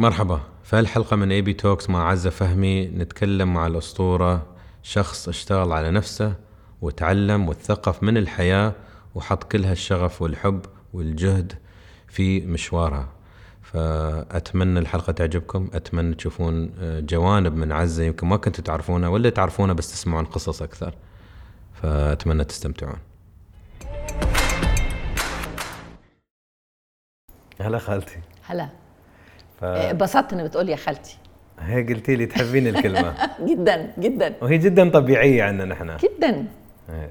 مرحبا. في هالحلقة من اي بي توكس مع عزة فهمي نتكلم مع الأسطورة شخص اشتغل على نفسه وتعلم وتثقف من الحياة وحط كل هالشغف والحب والجهد في مشوارها. فأتمنى الحلقة تعجبكم. أتمنى تشوفون آه، جوانب من عزة يمكن ما كنتوا تعرفونها ولا تعرفونها بس تسمعون قصص أكثر. فأتمنى تستمتعون. هلا خالتي. هلا. ف... إيه، انبسطت انك بتقول يا خالتي. هي قلتي لي تحبين الكلمة. جدا جدا. وهي جدا طبيعية عندنا نحن. جدا. إيه.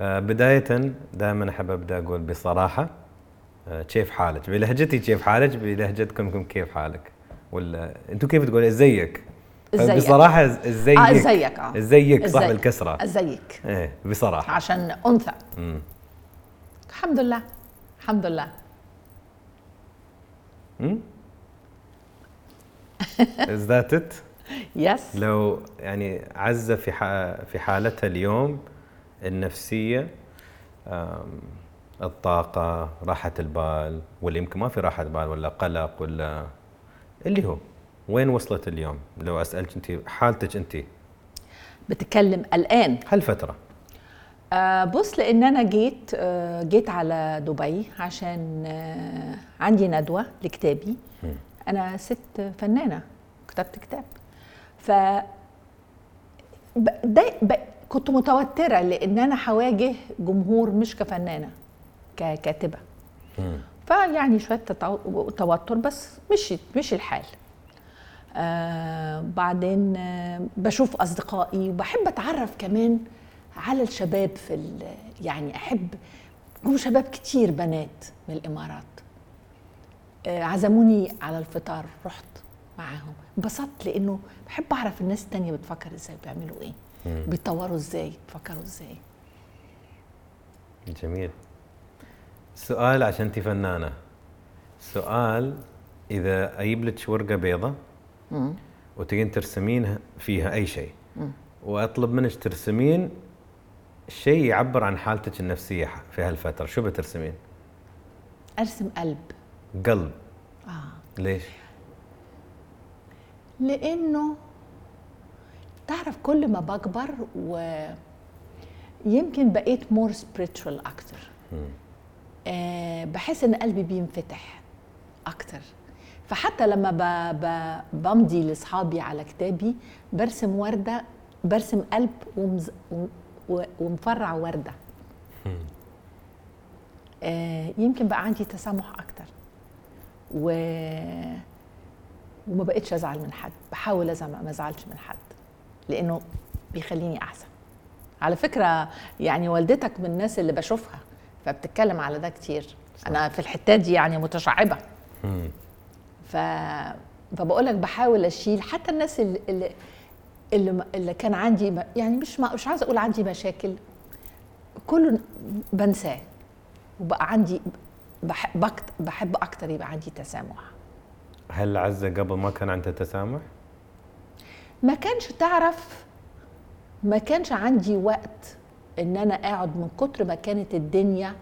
آه، بداية دائما أحب أبدأ أقول بصراحة آه، كيف حالك؟ بلهجتي كيف حالك؟ بلهجتكم كيف حالك؟ ولا أنتوا كيف تقولوا إزيك. إزيك. بصراحة ازيك آه إزيك. آه. إزيك صح إزيك. بالكسرة إزيك. إيه بصراحة. عشان أنثى. مم. الحمد لله. الحمد لله. مم؟ Is that it؟ يس لو يعني عزة في ح- في حالتها اليوم النفسية الطاقة راحة البال ولا يمكن ما في راحة بال ولا قلق ولا اللي هو وين وصلت اليوم؟ لو أسألك أنت حالتك أنت؟ بتتكلم الآن. هالفترة. آه بص لأن أنا جيت آه جيت على دبي عشان آه عندي ندوة لكتابي. أنا ست فنانة كتبت كتاب. ف ده كنت متوترة لأن أنا هواجه جمهور مش كفنانة ككاتبه فيعني شوية توتر بس مشي مشي الحال. آه بعدين آه بشوف أصدقائي وبحب أتعرف كمان على الشباب في ال- يعني أحب جم شباب كتير بنات من الإمارات. عزموني على الفطار. رحت معاهم. انبسطت لأنه بحب أعرف الناس التانية بتفكر إزاي بيعملوا إيه بيتطوروا إزاي بيفكروا إزاي. جميل. سؤال عشان أنت فنانة. سؤال إذا أجيب لك ورقة بيضة وتقين ترسمين فيها أي شيء وأطلب منك ترسمين شيء يعبر عن حالتك النفسية في هالفترة شو بترسمين؟ أرسم قلب. قلب. آه. ليش؟ لأنه تعرف كل ما بكبر ويمكن بقيت مور spiritual أكتر. آه بحس إن قلبي بينفتح أكتر. فحتى لما ب... ب... بمضي لأصحابي على كتابي برسم وردة برسم قلب ومز... و... و... ومفرع وردة. آه يمكن بقى عندي تسامح أكتر. و وما بقتش أزعل من حد بحاول أزعل ما أزعلش من حد لأنه بيخليني أحسن. على فكرة يعني والدتك من الناس اللي بشوفها فبتتكلم على ده كتير. أنا في الحتة دي يعني متشعبة. ف فبقول لك بحاول أشيل حتى الناس اللي اللي اللي, اللي كان عندي يعني مش ما مش عايزة أقول عندي مشاكل كله بنساه. وبقى عندي بحب بحب أكتر يبقى عندي تسامح هل عزة قبل ما كان عندها تسامح؟ ما كانش تعرف ما كانش عندي وقت إن أنا أقعد من كتر ما كانت الدنيا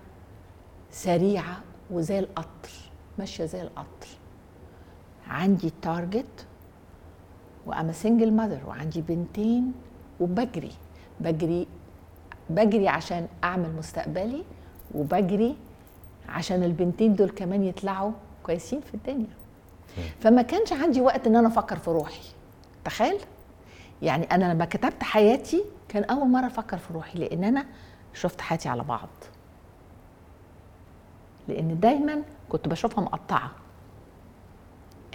سريعة وزي القطر ماشية زي القطر عندي target وأنا single mother وعندي بنتين وبجري بجري بجري عشان أعمل مستقبلي وبجري عشان البنتين دول كمان يطلعوا كويسين في الدنيا. فما كانش عندي وقت إن أنا أفكر في روحي. تخيل؟ يعني أنا لما كتبت حياتي كان أول مرة أفكر في روحي لأن أنا شفت حياتي على بعض. لأن دايما كنت بشوفها مقطعة.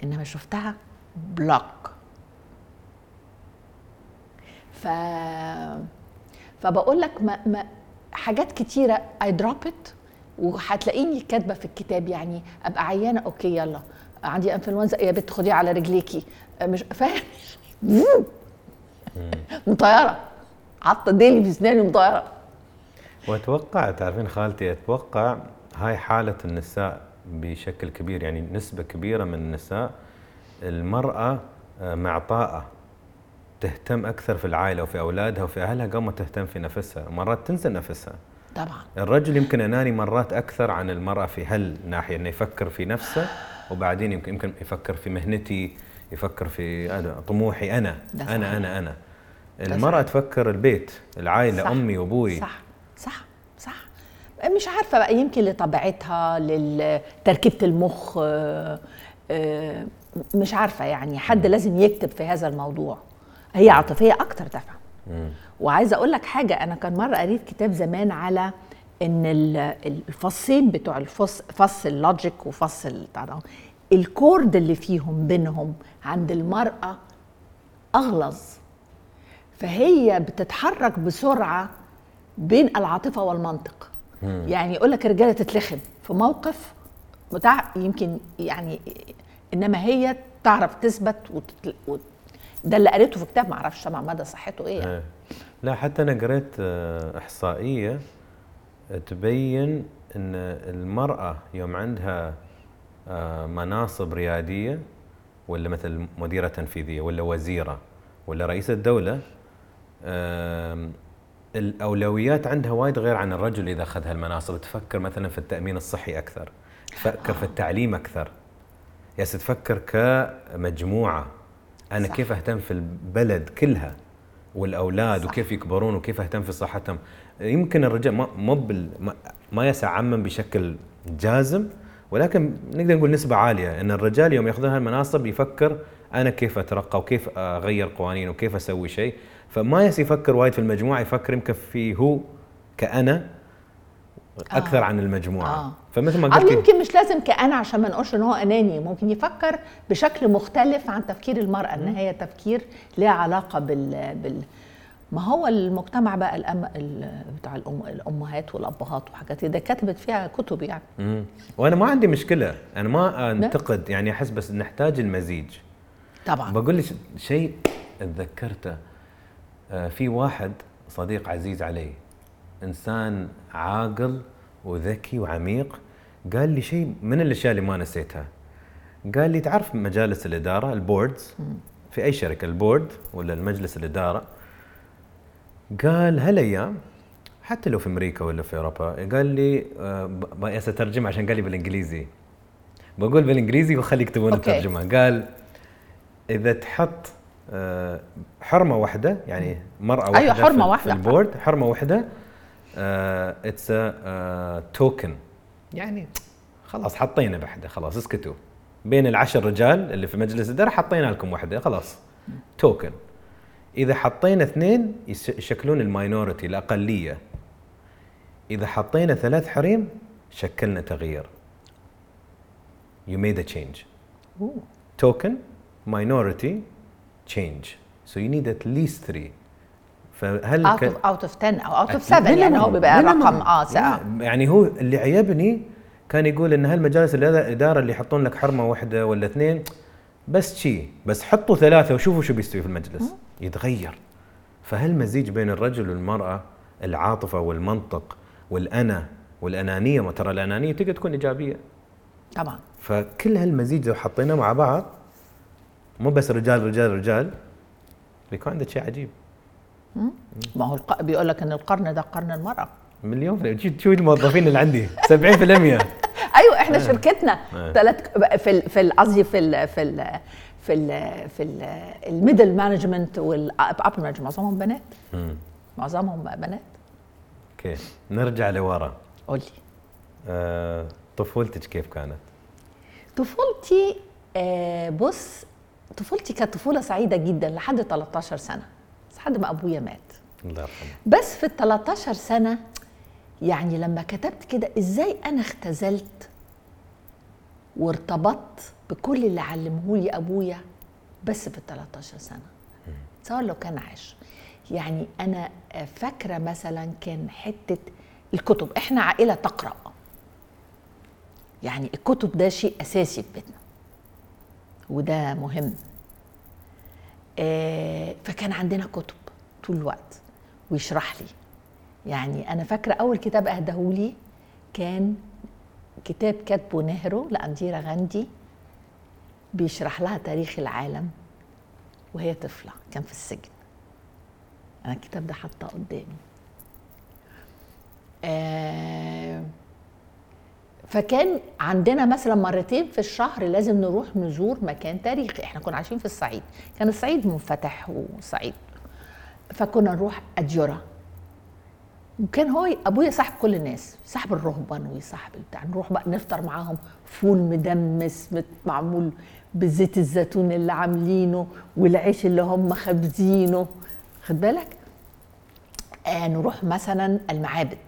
إنما شفتها block ف فبقول لك ما, ما حاجات كتيرة I drop it وهتلاقيني كاتبة في الكتاب يعني أبقى عيانة أوكي يلا. عندي إنفلونزا يا بنت خديها على رجليكي. مش فاهم؟ مطيرة. حاطه ديلي في أسناني مطيرة. وأتوقع تعرفين خالتي أتوقع هاي حالة النساء بشكل كبير يعني نسبة كبيرة من النساء المرأة آه، معطاءة تهتم أكثر في العائلة وفي أولادها وفي أهلها قبل ما تهتم في نفسها. مرات تنسى نفسها. طبعا. الرجل يمكن أناني مرات أكثر عن المرأة في هالناحية أنه يفكر في نفسه وبعدين يمكن يمكن يفكر في مهنتي يفكر في أنا طموحي أنا ده أنا. أنا أنا. ده المرأة. تفكر البيت العائلة صح. أمي وأبوي. صح. صح. صح. مش عارفة بقى يمكن لطبيعتها لتركيبه المخ آه، آه، مش عارفة يعني حد لازم يكتب في هذا الموضوع. هي عاطفية أكتر طبعا وعايزة أقول لك حاجة أنا كان مرة قريت كتاب زمان على إن ال- الفصين بتوع الفص فص ال logic وفص ال cord اللي فيهم بينهم عند المرأة أغلظ. فهي بتتحرك بسرعة بين العاطفة والمنطق. يعني يقول لك الرجالة تتلخم في موقف بتاع يمكن يعني إنما هي تعرف تثبت وتتل... وت... ده اللي قريته في كتاب ما أعرفش طبعا مدى صحته إيه يعني. إيه. لا حتى أنا قريت آه، إحصائية تبين إن المرأة يوم عندها آه، مناصب ريادية ولا مثل مديرة تنفيذية ولا وزيرة ولا رئيسه دوله الأولويات عندها وايد غير عن الرجل إذا أخذ هالمناصب تفكر مثلا في التأمين الصحي أكثر تفكر في التعليم أكثر ياس تفكر كمجموعة أنا صح. كيف أهتم في البلد كلها والأولاد صح. وكيف يكبرون وكيف أهتم في صحتهم يمكن الرجال ما ما- ما عمم بشكل جازم ولكن نقدر نقول نسبة عالية إن الرجال يوم يأخذون هالمناصب يفكر أنا كيف أترقى وكيف أغير قوانين وكيف أسوي شيء فما يس يفكر وايد في المجموعة يفكر يمكن في هو كأنا أكثر آه. عن المجموعة. آه. فمثل ما أو قلت يمكن مش لازم كأنا عشان ما نقولش إن هو أناني. ممكن يفكر بشكل مختلف عن تفكير المرأة إن هي تفكير ليها علاقة بال بال ما هو المجتمع بقى الأم... ال- بتاع الأم... الأمهات والأبهات وحاجات كده كتبت فيها كتب يعني. مم. وأنا ما عندي مشكلة. أنا ما أنتقد يعني أحس بس نحتاج المزيج. طبعا. بقول لك شيء تذكرته آه، في واحد صديق عزيز علي. إنسان عاقل وذكي وعميق قال لي شيء من الأشياء اللي ما نسيتها. قال لي تعرف مجالس الإدارة ال boards؟ في أي شركة ال board ولا المجلس الإدارة؟ قال هالأيام حتى لو في أمريكا ولا في أوروبا قال لي آه، ب- ب- سترجم عشان قال لي بالإنجليزي. بقول بالإنجليزي وخلي يكتبون. الترجمة. قال إذا تحط آه، حرمة واحدة يعني مرأة واحدة أيوة، حرمة في- واحدة. في ال board حرمة واحدة it's token يعني خلاص. حطينا واحدة خلاص اسكتوا. بين العشر رجال اللي في مجلس الإدارة حطينا لكم واحدة خلاص. token إذا حطينا اثنين يشكلون ال minority الأقلية. إذا حطينا ثلاث حريم شكلنا تغيير. You made a change. أوه. token minority change. So you need at least three. فهل out of out of 10 أو out of minimum. 7 يعني هو بيبقى. رقم آه. يعني هو اللي عيبني كان يقول إن هالمجالس الاداره اللي يحطون لك حرمة واحدة ولا اثنين بس شي بس حطوا ثلاثة وشوفوا شو بيستوي في المجلس يتغير فهالمزيج بين الرجل والمرأة العاطفة والمنطق والأنا والأنانية ما ترى الأنانية تقدر تكون إيجابية طبعا فكل هالمزيج لو حطيناه مع بعض مو بس رجال رجال رجال بيكون عندك شيء عجيب ما هو الق... بيقول لك إن القرن ده قرن المرأة. مليون في شوف الموظفين اللي عندي؟ 70% أيوه إحنا شركتنا. آه. ثلاث في ال- في قصدي في ال في ال في ال في ال ال middle management وال upper management معظمهم بنات. معظمهم بنات. أوكي. نرجع لورا. قول لي. آه، طفولتك كيف كانت؟ طفولتي آه بص طفولتي كانت طفولة سعيدة جدا لحد 13 سنة. لحد ما أبويا مات. الله يرحمه. بس في ال 13 سنة يعني لما كتبت كده إزاي أنا اختزلت وارتبطت بكل اللي علمه لي أبويا بس في ال 13 سنة. تصور لو كان عاش. يعني أنا فاكرة مثلا كان حتة الكتب. إحنا عائلة تقرأ. يعني الكتب ده شيء أساسي في بيتنا. وده مهم. فكان عندنا كتب طول الوقت ويشرح لي. يعني أنا فاكرة أول كتاب اهدهولي كان كتاب كاتبه نهرو لانديرا غاندي بيشرح لها تاريخ العالم وهي طفلة كان في السجن. أنا الكتاب ده حاطاه قدامي. آه فكان عندنا مثلا مرتين في الشهر لازم نروح نزور مكان تاريخي. إحنا كنا عايشين في الصعيد. كان الصعيد منفتح وصعيد. فكنا نروح أديرة وكان هو أبويا صاحب كل الناس صاحب الرهبان وصاحب البتاع. نروح بقى نفطر معاهم. فول مدمس معمول بزيت الزيتون اللي عاملينه والعيش اللي هم خابزينه خد بالك؟ آه نروح مثلا المعابد.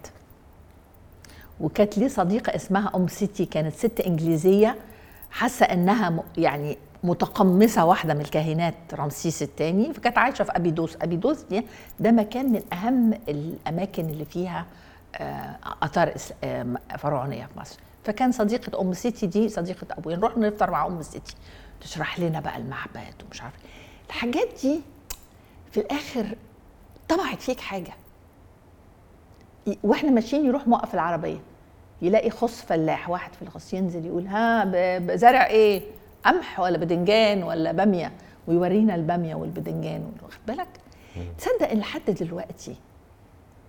وكانت لي صديقة اسمها أم سيتي كانت ست إنجليزية حاسة إنها م- يعني متقمصة واحدة من الكاهنات رمسيس الثاني فكانت عايشة في أبيدوس. أبيدوس دي ده مكان من أهم الأماكن اللي فيها آه، آه، فرعونية في مصر. فكان صديقة أم سيتي دي صديقة أبويا. نروح نفطر مع أم سيتي. تشرح لنا بقى المعبد ومش عارف. الحاجات دي في الآخر طبعت فيك حاجة. وإحنا ماشيين يروح موقف العربية. يلاقي خص فلاح واحد في الخص ينزل يقول ها بزرع إيه؟ قمح ولا بدنجان ولا بامية؟ ويورينا البامية والبدنجان واخد بالك؟ تصدق إن لحد دلوقتي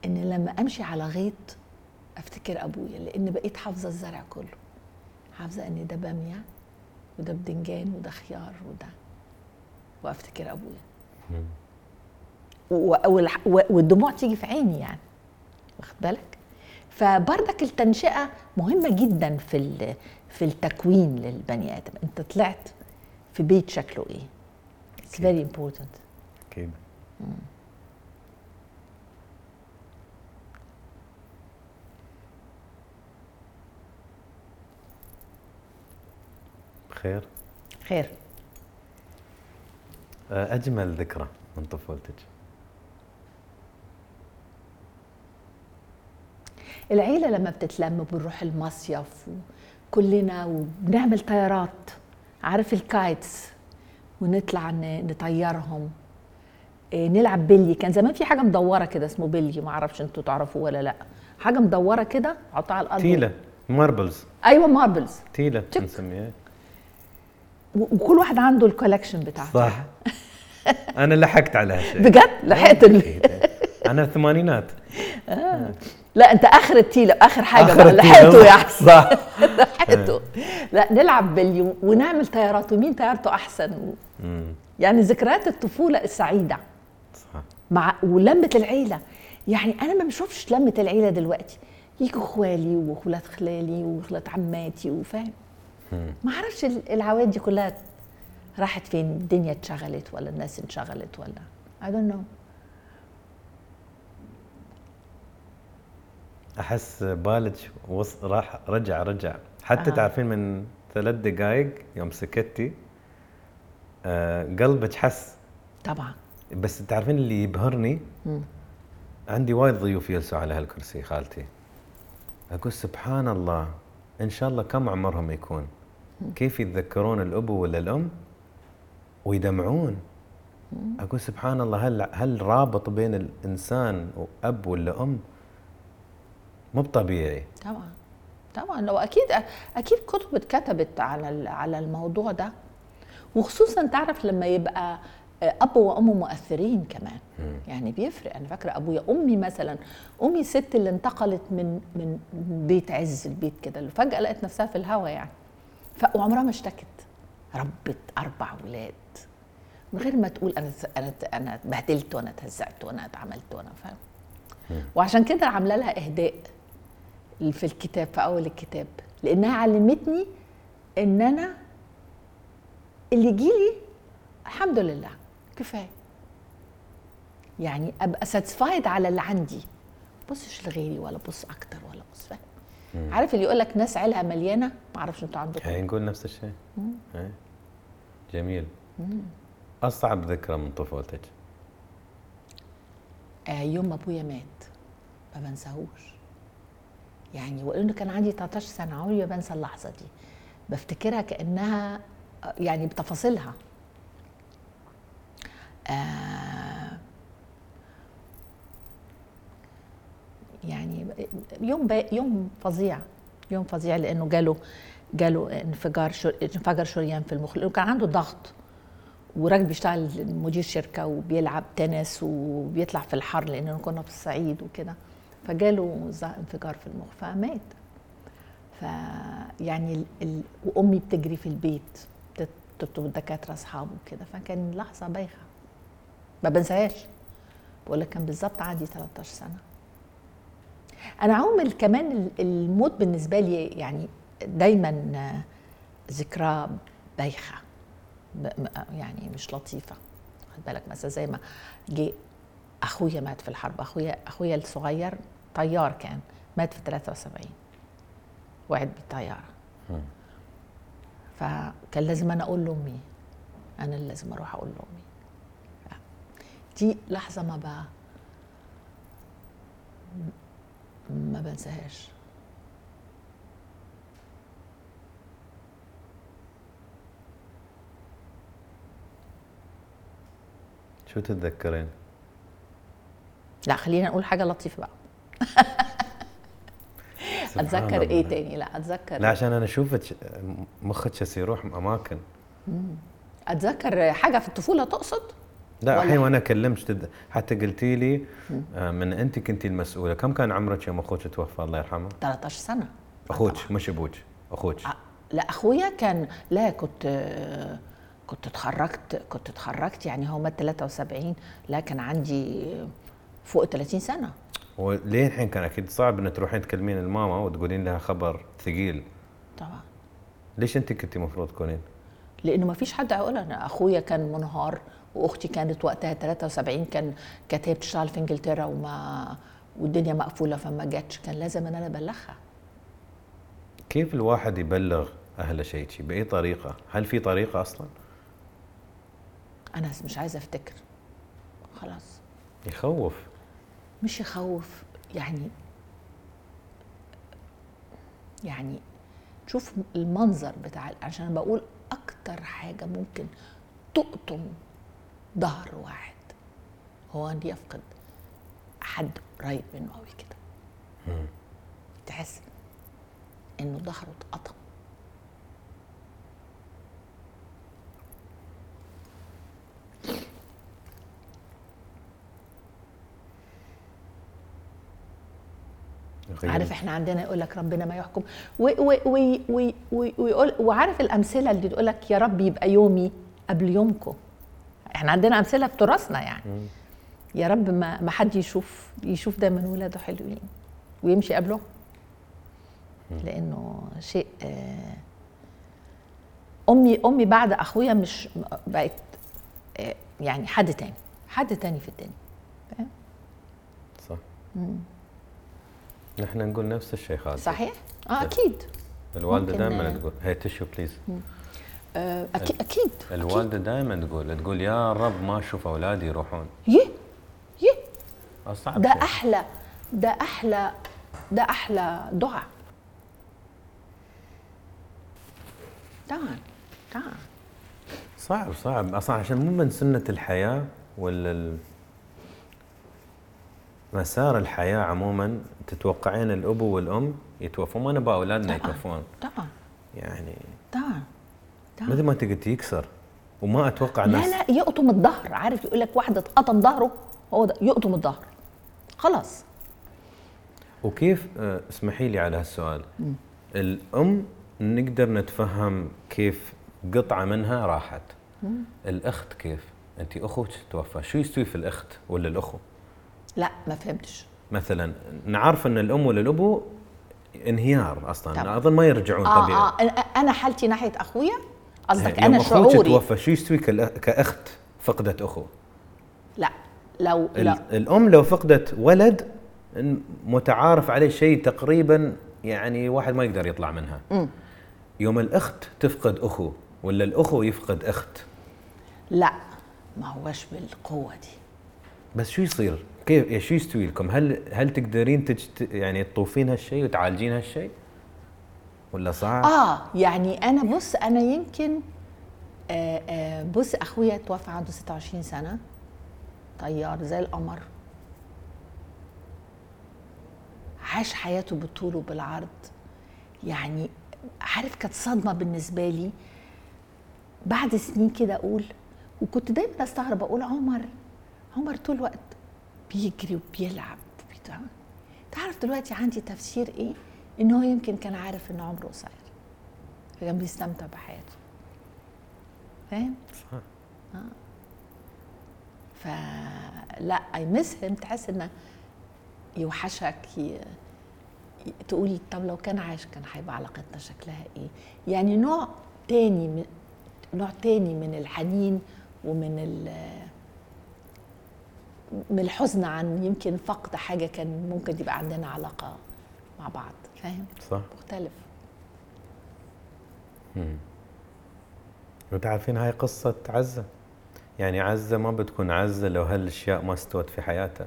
إن لما أمشي على غيط أفتكر أبويا لأن بقيت حافظة الزرع كله. حافظة إن ده بامية وده بدنجان وده خيار وده. وأفتكر أبويا. والدموع تيجي في عيني يعني. واخد بالك؟ فبرضك التنشئة مهمة جدا في في التكوين للبني آدم. أنت طلعت في بيت شكله إيه؟ It's very important. أكيد خير؟ خير. أجمل ذكرى من طفولتك. العيلة لما بتتلم بنروح المصيف وكلنا وبنعمل طيارات عارف ال kites؟ ونطلع نطيرهم. إيه، نلعب بلي. كان زمان في حاجة مدورة كده اسمه بلي ما أعرفش أنتوا تعرفوه ولا لأ. حاجة مدورة كده حطها على الأرض. تيلة. marbles أيوه marbles تيلة تك. نسميها و- وكل واحد عنده ال collection بتاعته. صح. أنا لحقت على هالشيء. بجد؟ لحقت. أنا الثمانينات. لا انت آخر التيلة آخر حاجة آخر بقى. لحقته يعني صح. لحقته. لا نلعب بلي ونعمل طيارات ومين طيارته أحسن. يعني ذكريات الطفولة السعيدة. صح. مع ولمة العيلة. يعني أنا ما بشوفش لمة العيلة دلوقتي. يجوا أخوالي واخوات خلالي واخوات عماتي وفاهم؟ ما أعرفش ال- العواد دي كلها راحت فين؟ الدنيا اتشغلت ولا الناس انشغلت ولا؟ I don't know. أحس بالك وص... راح رجع رجع. حتى آه. تعرفين من ثلاث دقائق يوم سكتي آه قلبك حس. طبعا. بس تعرفين اللي يبهرني؟ مم. عندي وايد ضيوف يجلسوا على هالكرسي خالتي. أقول سبحان الله إن شاء الله كم عمرهم يكون؟ كيف يتذكرون الأب ولا الأم؟ ويدمعون. أقول سبحان الله هل هل رابط بين الإنسان وأب ولا أم؟ مو طبيعي طبعا طبعا. لو أكيد أكيد كتب اتكتبت على على الموضوع ده. وخصوصا تعرف لما يبقى أب وأم مؤثرين كمان. يعني بيفرق. أنا فاكرة أبويا أمي مثلا أمي الست اللي انتقلت من من بيت عز البيت كده اللي فجأة لقت نفسها في الهوا يعني. وعمرها ما اشتكت. ربت أربع أولاد من غير ما تقول أنا أنا أنا اتبهدلت وأنا اتهزقت وأنا اتعملت وأنا فاهم. وعشان كده عاملة لها إهداء. في الكتاب في أول الكتاب لأنها علمتني إن أنا اللي جيلي الحمد لله. كفاية. يعني أبقى ساتسفايد على اللي عندي. بصش لغيري ولا بص أكتر ولا بص فاهم عارف اللي يقول لك ناس عيلها مليانة؟ ما أعرفش أنتوا عندكم. يعني نقول نفس الشيء. إيه. جميل. أصعب ذكرى من طفولتك؟ آه يوم أبويا مات. ما بنساهوش. يعني وانه كان عندي 13 سنة عمري ما بنسى اللحظة دي. بفتكرها كأنها يعني بتفاصيلها. آه يعني يوم يوم فظيع يوم فظيع لأنه جاله جاله انفجار شر... انفجر شريان في المخ لأنه كان عنده ضغط. وراجل بيشتغل مدير شركة وبيلعب تنس وبيطلع في الحر لاننا كنا في الصعيد وكده. فجاله انفجار في المخ فمات. ف يعني ال... ال... وأمي بتجري في البيت تطلب الدكاترة أصحابه كده فكان لحظة بايخة. ما بنساهاش. بقول لك كان بالظبط عندي 13 سنة. أنا عموما كمان الموت بالنسبة لي يعني دايما ذكرى بايخة. يعني مش لطيفة. خد بالك مثلا زي ما جه أخويا مات في الحرب أخويا أخويا الصغير طيار كان مات في 73 وقعد بالطيارة. فكان لازم أنا أقول لأمي. أنا اللي لازم أروح أقول لأمي. دي لحظة ما بقى ما بنساهاش. شو تتذكرين؟ لا خلينا نقول حاجة لطيفة بقى. أتذكر إيه تاني؟ لا أتذكر لا عشان أنا اشوفك مخك يروح أماكن. أتذكر حاجة في الطفولة تقصد؟ لا الحين وأنا كلمت حتى قلتي لي آه، من أنت كنتي المسؤولة. كم كان عمرك يوم أخوك توفى؟ الله يرحمه. 13 سنة. أخوك مش أبوك أخوك. لا أخويا كان لا كنت كنت اتخرجت كنت اتخرجت يعني هو مات 73 لا كان عندي فوق 30 سنة. وليه الحين كان أكيد صعب إنك تروحين تكلمين الماما وتقولين لها خبر ثقيل؟ طبعا. ليش انت كنتي المفروض تكونين؟ لأنه ما فيش حد هيقول أنا أخويا كان منهار وأختي كانت وقتها 73 كان كانت هي بتشتغل في إنجلترا وما والدنيا مقفولة فما جاتش. كان لازم ان أنا أبلغها. كيف الواحد يبلغ اهله شيء بأي طريقة؟ هل في طريقة أصلا؟ أنا مش عايزة أفتكر. خلاص. يخوف. مش يخوف يعني يعني شوف المنظر بتاع عشان أنا بقول أكتر حاجة ممكن تقطم ظهر واحد هو أن يفقد حد قريب منه قوي كده. تحس إنه ظهره اتقطم عارف إحنا عندنا يقول لك ربنا ما يحكم. ويقول وعارف الأمثلة اللي تقول لك يا رب يبقى يومي قبل يومكم. إحنا عندنا أمثلة في تراثنا يعني. يا رب ما ما حد يشوف يشوف دايما ولاده حلوين ويمشي قبله لأنه شيء آه، امي أمي بعد أخويا مش بقت آه، يعني حد تاني حد تاني في الدنيا. صح. مم. نحن نقول نفس الشيء خالد. صحيح؟ آه أكيد. الوالدة دائما تقول هي تشو بليز آه أكيد الوالدة دائما تقول تقول يا رب ما أشوف أولادي يروحون. يه يه. صعب ده شيء. أحلى ده أحلى ده أحلى دعاء. طبعا طبعا صعب صعب. أصلا عشان مو من سنة الحياة ولا مسار الحياة عموما تتوقعين الأب والأم يتوفون؟ ما نبغى أولادنا يتوفون. طبعا. يعني طبعا مثل ما انت قلت يكسر؟ وما أتوقع لا لا يقطم الظهر. عارف يقول لك واحد اتقطم ظهره هو ده يقطم الظهر. خلاص. وكيف؟ آه، اسمحي لي على هالسؤال. م. الأم نقدر نتفهم كيف قطعة منها راحت. م. الأخت كيف؟ انت أخوك توفى شو يستوي في الأخت ولا الأخو؟ لا ما فهمتش. مثلا نعرف إن الأم والأبو انهيار أصلا طبعا. أظن ما يرجعون آه طبيعي. آه أنا حالتي ناحية أخويا قصدك أنا شعوري. يوم توفى شو يستوي كأخت فقدت أخو؟ لا لو, لو الأم لو فقدت ولد متعارف عليه شيء تقريبا يعني واحد ما يقدر يطلع منها. م. يوم الأخت تفقد أخو ولا الأخو يفقد أخت؟ لا ما هوش بالقوة دي. بس شو يصير؟ كيف شو يستوي لكم؟ هل هل تقدرين تجت يعني تطوفين هالشيء وتعالجين هالشيء؟ ولا صعب؟ آه يعني أنا بص أنا يمكن آه آه بص أخويا توفى عنده 26 سنة. طيار زي القمر. عاش حياته بالطول وبالعرض. يعني عارف كانت صدمة بالنسبة لي. بعد سنين كده أقول وكنت دايما استغرب أقول عمر عمر طول الوقت بيجري وبيلعب. وبيتعمل تعرف دلوقتي عندي تفسير إيه؟ إن هو يمكن كان عارف إن عمره قصير. فكان بيستمتع بحياته. فاهم؟ صح آه. فلا اي مس هيم تحس إنه يوحشك ي... تقول طب لو كان عايش كان هيبقى علاقتنا شكلها إيه؟ يعني نوع تاني من نوع تاني من الحنين ومن ال من الحزن عن يمكن فقد حاجة كان ممكن يبقى عندنا علاقة مع بعض. فاهم؟ صح. مختلف. وانت عارفين هاي قصة عزة؟ يعني عزة ما بتكون عزة لو هالأشياء ما استوت في حياتها.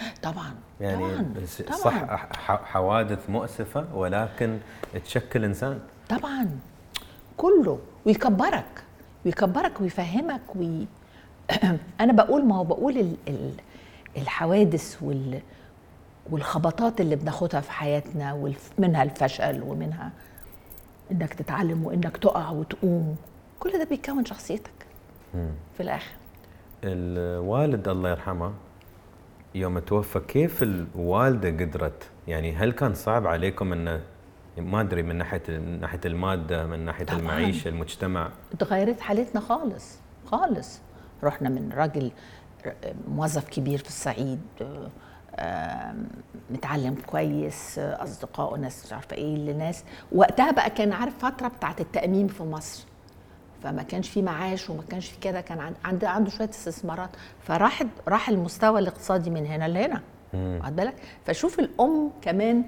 طبعا. يعني طبعا. طبعا. صح ح- حوادث مؤسفة ولكن تشكل إنسان. طبعا. كله. ويكبرك. ويكبرك ويفهمك وي... أنا بقول ما هو بقول ال... ال... الحوادث وال... والخبطات اللي بناخدها في حياتنا والف... منها الفشل ومنها إنك تتعلم وإنك تقع وتقوم كل ده بيكون شخصيتك. في الآخر. الوالد الله يرحمه يوم توفى كيف الوالدة قدرت؟ يعني هل كان صعب عليكم انه ما أدري من ناحية من ناحية المادة من ناحية طبعاً. المعيشة المجتمع؟ اتغيرت حالتنا خالص خالص. رحنا من راجل موظف كبير في الصعيد آم، متعلم كويس اصدقائه ناس مش عارفة إيه لناس. وقتها بقى كان عارف فترة بتاعت التأمين في مصر. فما كانش في معاش وما كانش في كده كان عن- عنده عنده شوية استثمارات. فراح راح المستوى الاقتصادي من هنا لهنا. واخد بالك؟ فشوف الأم كمان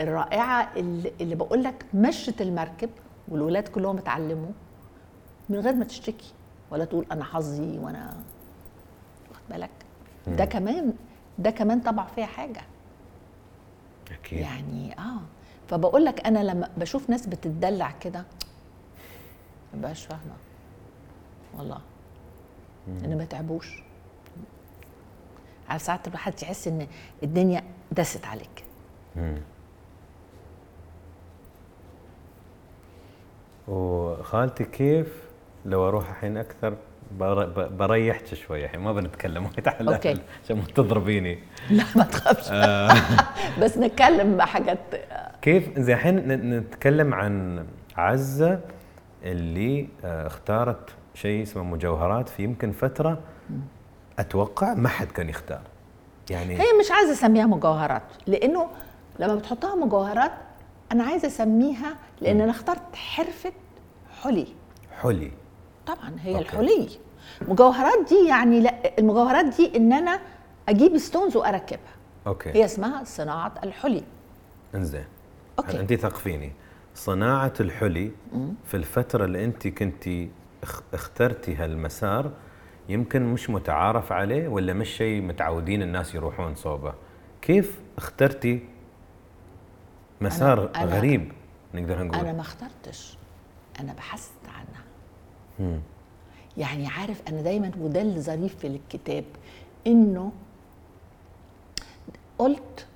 الرائعة اللي, اللي بقول لك مشت المركب والولاد كلهم اتعلموا من غير ما تشتكي. ولا تقول أنا حظي وأنا واخد بالك؟ ده كمان ده كمان طبع فيها حاجة. أكيد. يعني آه. فبقول لك أنا لما بشوف ناس بتتدلع كده ما بقاش فاهمة. والله. إن ما تعبوش. عارف ساعات الواحد يحس إن الدنيا دست عليك. وخالتي كيف؟ لو أروح الحين أكثر بريحك شوية الحين ما بنتكلم وايد على. الأهل عشان ما تضربيني. لا ما تخافش. بس نتكلم بحاجات كيف؟ زي الحين نتكلم عن عزة اللي آه، اختارت شيء اسمه مجوهرات في يمكن فترة أتوقع ما حد كان يختار. يعني هي مش عايزة أسميها مجوهرات لأنه لما بتحطها مجوهرات أنا عايزة أسميها لأن أنا اخترت حرفة حلي. حلي. طبعا هي okay. الحلي. مجوهرات دي يعني لا المجوهرات دي إن أنا أجيب stones وأركبها. okay. هي اسمها صناعة الحلي. إنزين. okay. أنت ثقفيني صناعة الحلي في الفترة اللي أنت كنتي اخ- اخترتي هالمسار يمكن مش متعارف عليه ولا مش شيء متعودين الناس يروحون صوبة. كيف اخترتي مسار أنا- أنا- غريب نقدر نقول؟ أنا ما اخترتش. أنا بحثت يعني عارف أنا دايما وده اللي ظريف في الكتاب إنه قلت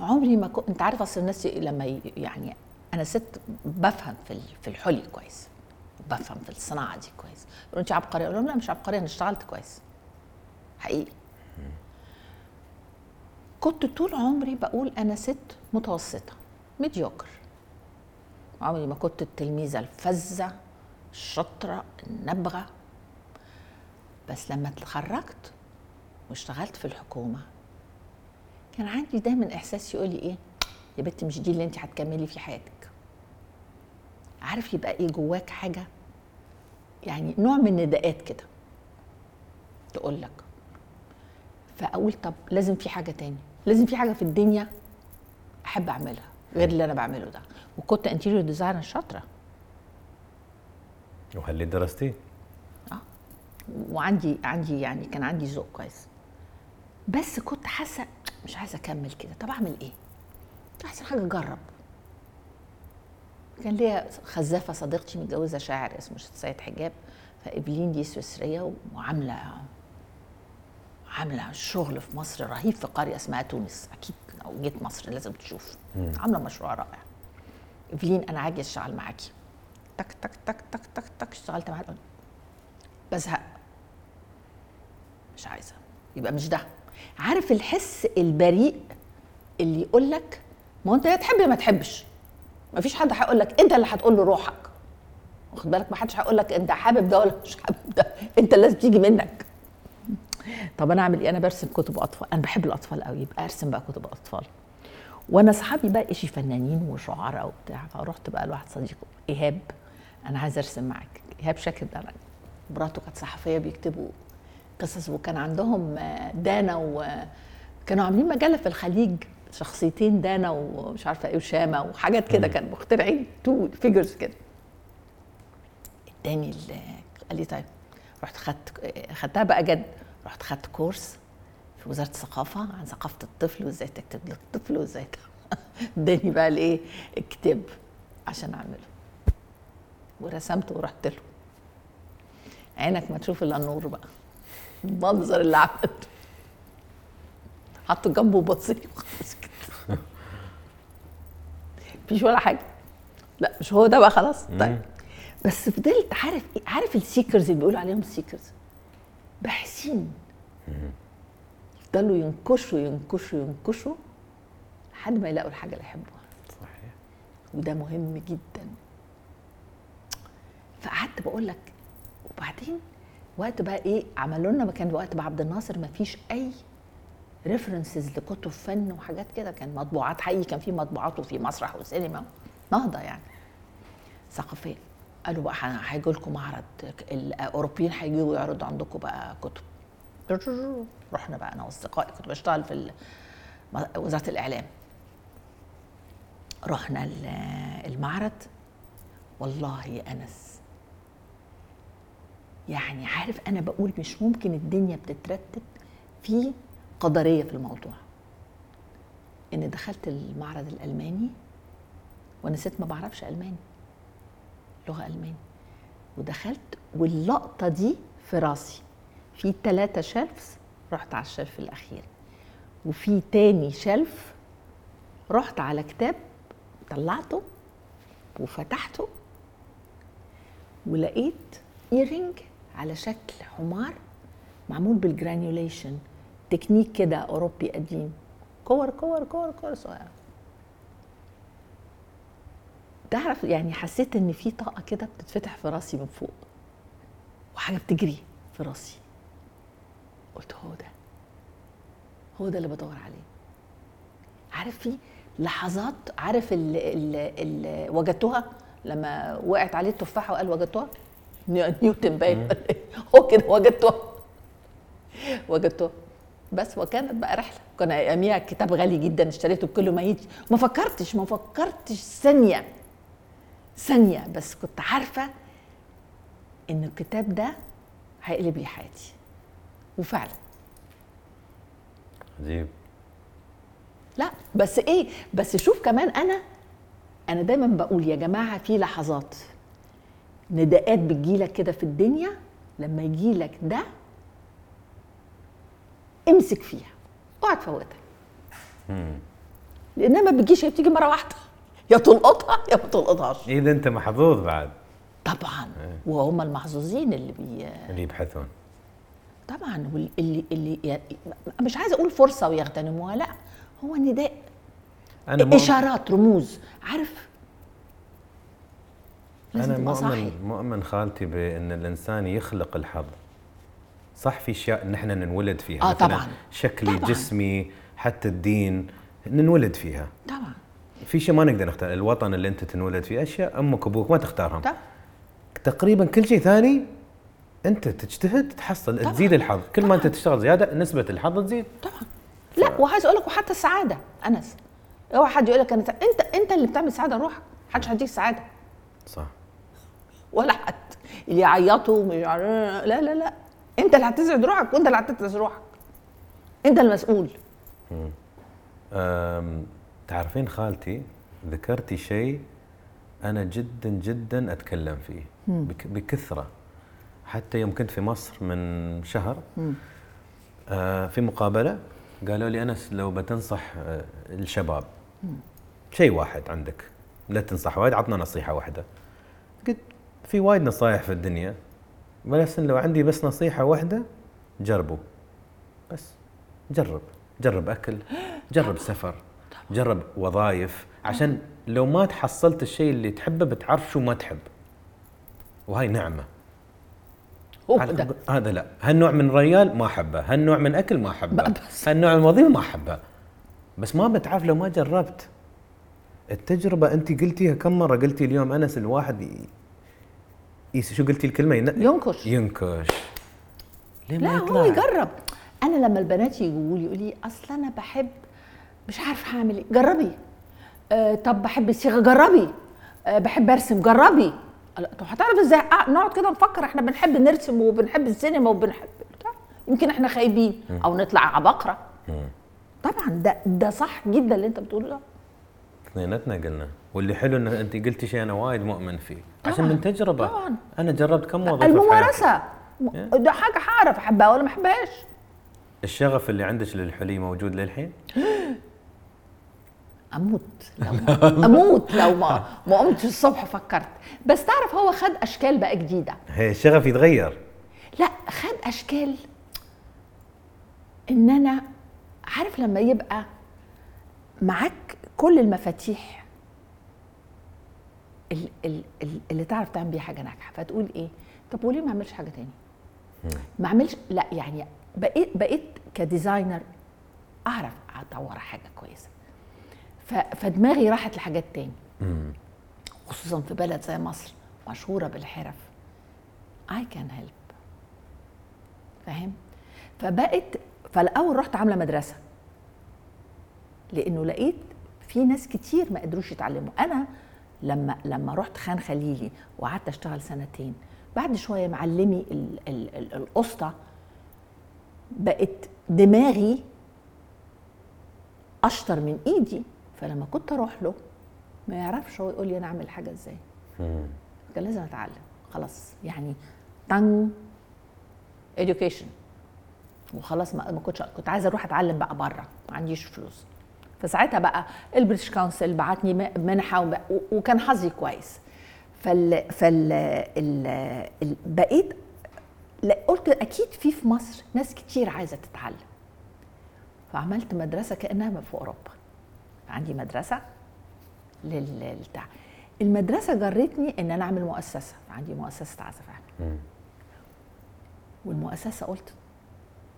عمري ما كنت أنت عارف أصل الناس لما يعني أنا ست بفهم في في الحلي كويس بفهم في الصناعة دي كويس. يقولوا أنت عبقرية؟ أقول لهم لا مش عبقرية أنا اشتغلت كويس. حقيقي. كنت طول عمري بقول أنا ست متوسطة ميديوكر عمري ما كنت التلميذة الفذة. الشاطره النابغه بس لما اتخرجت واشتغلت في الحكومة كان عندي دايما إحساس يقول لي إيه؟ يا بنتي مش دي اللي انت هتكملي في حياتك. عارف يبقى إيه جواك حاجة؟ يعني نوع من النداءات كده. تقول لك فأقول طب لازم في حاجة تاني لازم في حاجة في الدنيا أحب أعملها غير اللي أنا بعمله ده. وكنت interior designer شاطرة. وهل درستيه آه. وعندي عندي يعني كان عندي ذوق كويس. بس كنت حاسة مش عايزة أكمل كده. طب أعمل إيه؟ أحسن حاجة أجرب. كان ليا خزافة صديقتي متجوزة شاعر اسمه سيد حجاب فإيفلين دي سويسرية وعاملة عاملة شغل في مصر رهيب في قرية اسمها تونس. أكيد لو جيت مصر لازم تشوف. عاملة مشروع رائع. ايفلين أنا هاجي أشتغل معاكي. تك تك تك تك تك تك اشتغلت معاها بزهق. مش عايزة. يبقى مش ده. عارف الحس البريء اللي يقول لك ما أنت يا تحب يا ما تحبش. ما فيش حد هيقول لك أنت اللي هتقول له روحك. واخد بالك؟ ما حدش هيقول لك أنت حابب ده ولا مش حابب ده؟ أنت لازم تيجي منك. طب أنا أعمل إيه؟ أنا برسم كتب أطفال. أنا بحب الأطفال قوي يبقى أرسم بقى كتب أطفال. وأنا أصحابي بقى شي فنانين وشعراء وبتاع. فرحت بقى لواحد صديقه إيهاب. أنا عايزة أرسم معاك. ايهاب شاكر ده مراته كانت صحفية بيكتبوا قصص وكان عندهم آه، دانا وكانوا عاملين مجلة في الخليج شخصيتين دانا ومش عارفة إيه وشامة وحاجات كده كانوا مخترعين two figures كده. اداني قال لي طيب رحت خدت خدتها بقى جد. رحت خدت course في وزارة الثقافة عن ثقافة الطفل وإزاي تكتب للطفل وإزاي اداني بقى الايه الكتاب عشان أعمله. ورسمته ورحت له. عينك ما تشوف إلا النور بقى. المنظر اللي عملته. حطه جنبه وبصلي وخلاص كده مفيش ولا حاجة. لا مش هو ده بقى خلاص. طيب. بس فضلت عارف؟ عارف ال seekers اللي بيقولوا عليهم seekers؟ باحثين. يفضلوا ينكشوا ينكشوا ينكشوا لحد ما يلاقوا الحاجة اللي يحبوها. صحيح. وده مهم جدا. فقعدت بقول لك وبعدين وقت بقى إيه عملوا لنا كان وقت بقى عبد الناصر ما فيش أي ريفرنسز لكتب فن وحاجات كده كان مطبوعات حقيقي كان في مطبوعات وفي مسرح وسينما نهضة يعني. ثقافية. قالوا بقى هيجوا لكم معرض الأوروبيين هيجوا يعرضوا عندكم بقى كتب. رحنا بقى أنا وأصدقائي كنت بشتغل في وزارة الإعلام. رحنا المعرض. والله يا أنس يعني عارف أنا بقول مش ممكن الدنيا بتترتب في قدرية في الموضوع. إن دخلت المعرض الألماني وأنا ست ما بعرفش ألماني لغة ألماني. ودخلت واللقطة دي في راسي. في ثلاثة shelves رحت على ال shelf الأخير. وفي تاني shelf رحت على كتاب طلعته وفتحته ولقيت earring على شكل حمار معمول بال granulation technique كده أوروبي قديم. كور كور كور كور صغيره تعرف يعني حسيت إن في طاقة كده بتتفتح في راسي من فوق وحاجة بتجري في راسي. قلت هو ده هو ده اللي بدور عليه. عارف في لحظات عارف اللي وجدتها لما وقعت عليه التفاحة وقال وجدتها نيوتن باين هو كده وجدتها وجدتها بس وكانت بقى رحلة. كان اياميها الكتاب غالي جدا اشتريته بكل ما يجي. ما فكرتش ما فكرتش ثانية. ثانية بس كنت عارفة إن الكتاب ده هيقلب لي حياتي. وفعلا. عجيب. لا بس إيه؟ بس شوف كمان أنا أنا دايما بقول يا جماعة في لحظات نداءات بتجيلك كده في الدنيا لما يجيلك ده امسك فيها اوعى تفوتها. لأنها ما بتجيش هي بتيجي مرة واحدة. يا تلقطها يا ما تلقطهاش. اذا أنت محظوظ بعد؟ طبعا. إيه. وهم المحظوظين اللي بي اللي يبحثون. طبعا. واللي اللي مش عايزه أقول فرصة ويغتنموها لأ هو نداء أنا إشارات رموز. عارف أنا مؤمن مؤمن خالتي بأن الإنسان يخلق الحظ. صح في أشياء نحن ننولد فيها. آه طبعا. شكلي طبعاً. جسمي حتى الدين ننولد فيها. طبعا. في شيء ما نقدر نختار. الوطن اللي أنت تنولد فيه أشياء أمك وأبوك ما تختارهم. طبعا. تقريبا كل شيء ثاني أنت تجتهد تحصل طبعًا. تزيد الحظ. كل طبعًا. ما أنت تشتغل زيادة نسبة الحظ تزيد. طبعا. ف... لا وعايز أقول لك وحتى السعادة. أنس أوعى حد يقول لك أنت أنت اللي بتعمل سعادة لروحك محدش هيديك سعادة. صح. ولا حد. اللي يعيطوا لا لا لا. انت اللي هتسعد روحك وانت اللي هتتعس روحك. انت المسؤول. تعرفين خالتي ذكرتي شيء أنا جدا جدا أتكلم فيه. بكثرة. حتى يوم كنت في مصر من شهر آه في مقابلة قالوا لي أنس لو بتنصح آه الشباب. شيء واحد عندك. لا تنصح وايد عطنا نصيحة واحدة. قلت في وايد نصايح في الدنيا بس لو عندي بس نصيحة واحدة جربوا بس جرب. جرب أكل جرب سفر جرب وظائف عشان لو ما تحصلت الشيء اللي تحبه بتعرف شو ما تحب. وهاي نعمة. هذا- هذا لا. هالنوع من ريال ما أحبه هالنوع من أكل ما أحبه. هالنوع من وظيفة ما أحبه. بس ما بتعرف لو ما جربت. التجربة انت قلتيها كم مرة؟ قلتي اليوم أنس الواحد شو قلتي الكلمة؟ ين... ينكش. ينكش. ليه لا ما هو يطلع؟ يجرب. أنا لما البنات يجوا لي يقولوا لي أصل أنا بحب مش عارفه هعمل إيه. جربي. آه طب بحب الصيغه جربي. آه بحب أرسم. جربي. لا طب هتعرف إزاي؟ آه نقعد كده نفكر. إحنا بنحب نرسم وبنحب السينما وبنحب. يمكن إحنا خايبين. أو نطلع عبقره طبعا ده ده صح جدا اللي أنت بتقوله ده. اثنيناتنا قلنا. واللي حلو إن أنت قلتي شيء أنا وايد مؤمن فيه. عشان من تجربة. طبعاً. أنا جربت كم وظيفة. الممارسة. م- ده حاجة هعرف احبها ولا ما احبهاش الشغف اللي عندك للحلي موجود للحين؟ أموت لو ما أموت لو ما ما قمت الصبح فكرت بس تعرف هو خد أشكال بقى جديدة. هي الشغف يتغير. لا خد أشكال إن أنا عارف لما يبقى معاك كل المفاتيح ال- ال- ال- اللي تعرف تعمل بيها حاجة ناجحة. فتقول إيه؟ طب وليه ما اعملش حاجة تاني؟ ما اعملش لا يعني بقيت بقيت كديزاينر أعرف أطور حاجة كويسة. فدماغي راحت لحاجات تاني. خصوصا في بلد زي مصر مشهورة بالحرف. I can help. فاهم؟ فبقت فالأول رحت عاملة مدرسة. لأنه لقيت في ناس كتير ما قدروش يتعلموا. أنا لما لما رحت خان خليلي وقعدت أشتغل سنتين بعد شوية معلمي ال- ال- ال- القسطى بقت دماغي أشطر من إيدي فلما كنت أروح له ما يعرفش هو يقول لي أنا أعمل حاجة إزاي. كان لازم أتعلم خلاص يعني تن education. وخلاص ما ما كنتش كنت عايزة أروح أتعلم بقى بره ما عنديش فلوس. فساعتها بقى ال British Council بعتني منحة وكان حظي كويس. فال فال ال ال بقيت لا قلت أكيد في في مصر ناس كتير عايزة تتعلم. فعملت مدرسة كأنها في أوروبا. عندي مدرسة لل- للبتاع المدرسة جرتني إن أنا أعمل مؤسسة. عندي مؤسسة عزف والمؤسسة قلت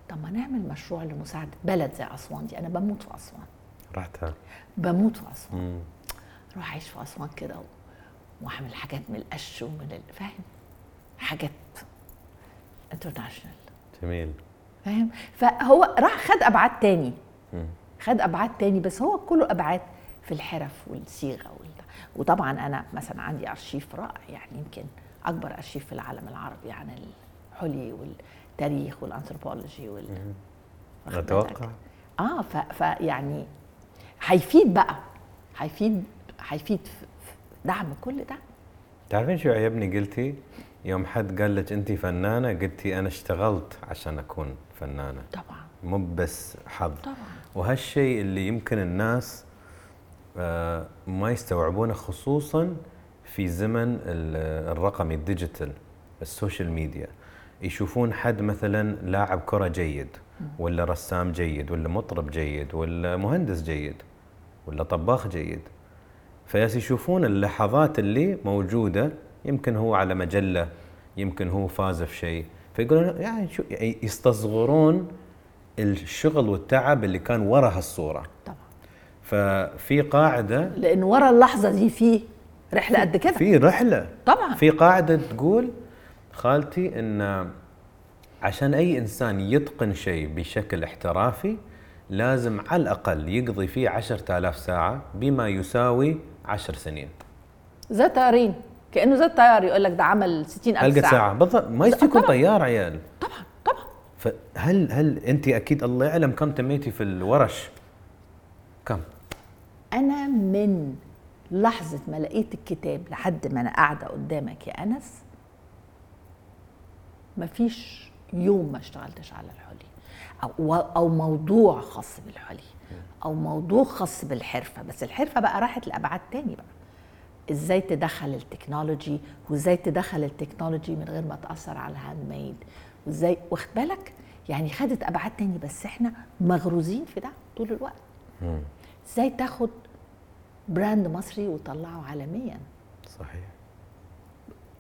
طب ما نعمل مشروع لمساعدة بلد زي أسوان دي. أنا بموت في أسوان. رحتها بموت في أسوان. أروح أعيش في أسوان كده وأعمل حاجات من القش ومن ال- فاهم؟ حاجات international جميل. فاهم؟ فهو راح خد أبعاد تاني. خد أبعاد تاني بس هو كله أبعاد في الحرف والصيغة وال... وطبعا أنا مثلا عندي أرشيف رائع يعني يمكن أكبر أرشيف في العالم العربي عن الحلي والتاريخ والانثروبولوجي وال؟ أتوقع. آه. فيعني هيفيد بقى. هيفيد هيفيد في في دعم كل ده. تعرفين شو عجبني قلتي؟ يوم حد قال لك انت فنانة قلتي أنا اشتغلت عشان أكون فنانة. طبعا. مو بس حظ. طبعا. وهالشيء اللي يمكن الناس آه، ما يستوعبونه خصوصا في زمن ال- الرقمي ال digital ال social media. يشوفون حد مثلا لاعب كرة جيد. ولا رسام جيد ولا مطرب جيد ولا مهندس جيد ولا طباخ جيد. فياس يشوفون اللحظات اللي موجودة يمكن هو على مجلة يمكن هو فاز في شيء. فيقولون يعني شو يعني يستصغرون الشغل والتعب اللي كان ورا هالصورة. طبعا. ففي قاعدة لأن ورا اللحظة دي في رحلة قد كده. في رحلة. طبعا. في قاعدة تقول خالتي إن عشان أي إنسان يتقن شيء بشكل احترافي لازم على الأقل يقضي فيه عشرة آلاف ساعة بما يساوي عشر سنين. زي الطيارين كأنه زي الطيار يقول لك ده عمل 60000 هلقة ساعة. ساعة. بالضبط. ما يصير يكون. طيار. عيال. طبعا طبعا. فهل هل أنت أكيد الله يعلم كم تميتي في الورش؟ كم؟ أنا من لحظة ما لقيت الكتاب لحد ما أنا قاعدة قدامك يا أنس مفيش يوم ما اشتغلتش على الحلي. أو أو موضوع خاص بالحلي. أو موضوع خاص بالحرفة. بس الحرفة بقى راحت لأبعاد تاني بقى. إزاي تدخل ال technology؟ وإزاي تدخل ال technology من غير ما تأثر على ال handmade؟ وازاي واخد بالك؟ يعني خدت أبعاد تاني بس إحنا مغروزين في ده طول الوقت. إزاي تاخد brand مصري وتطلعه عالميا؟ صحيح.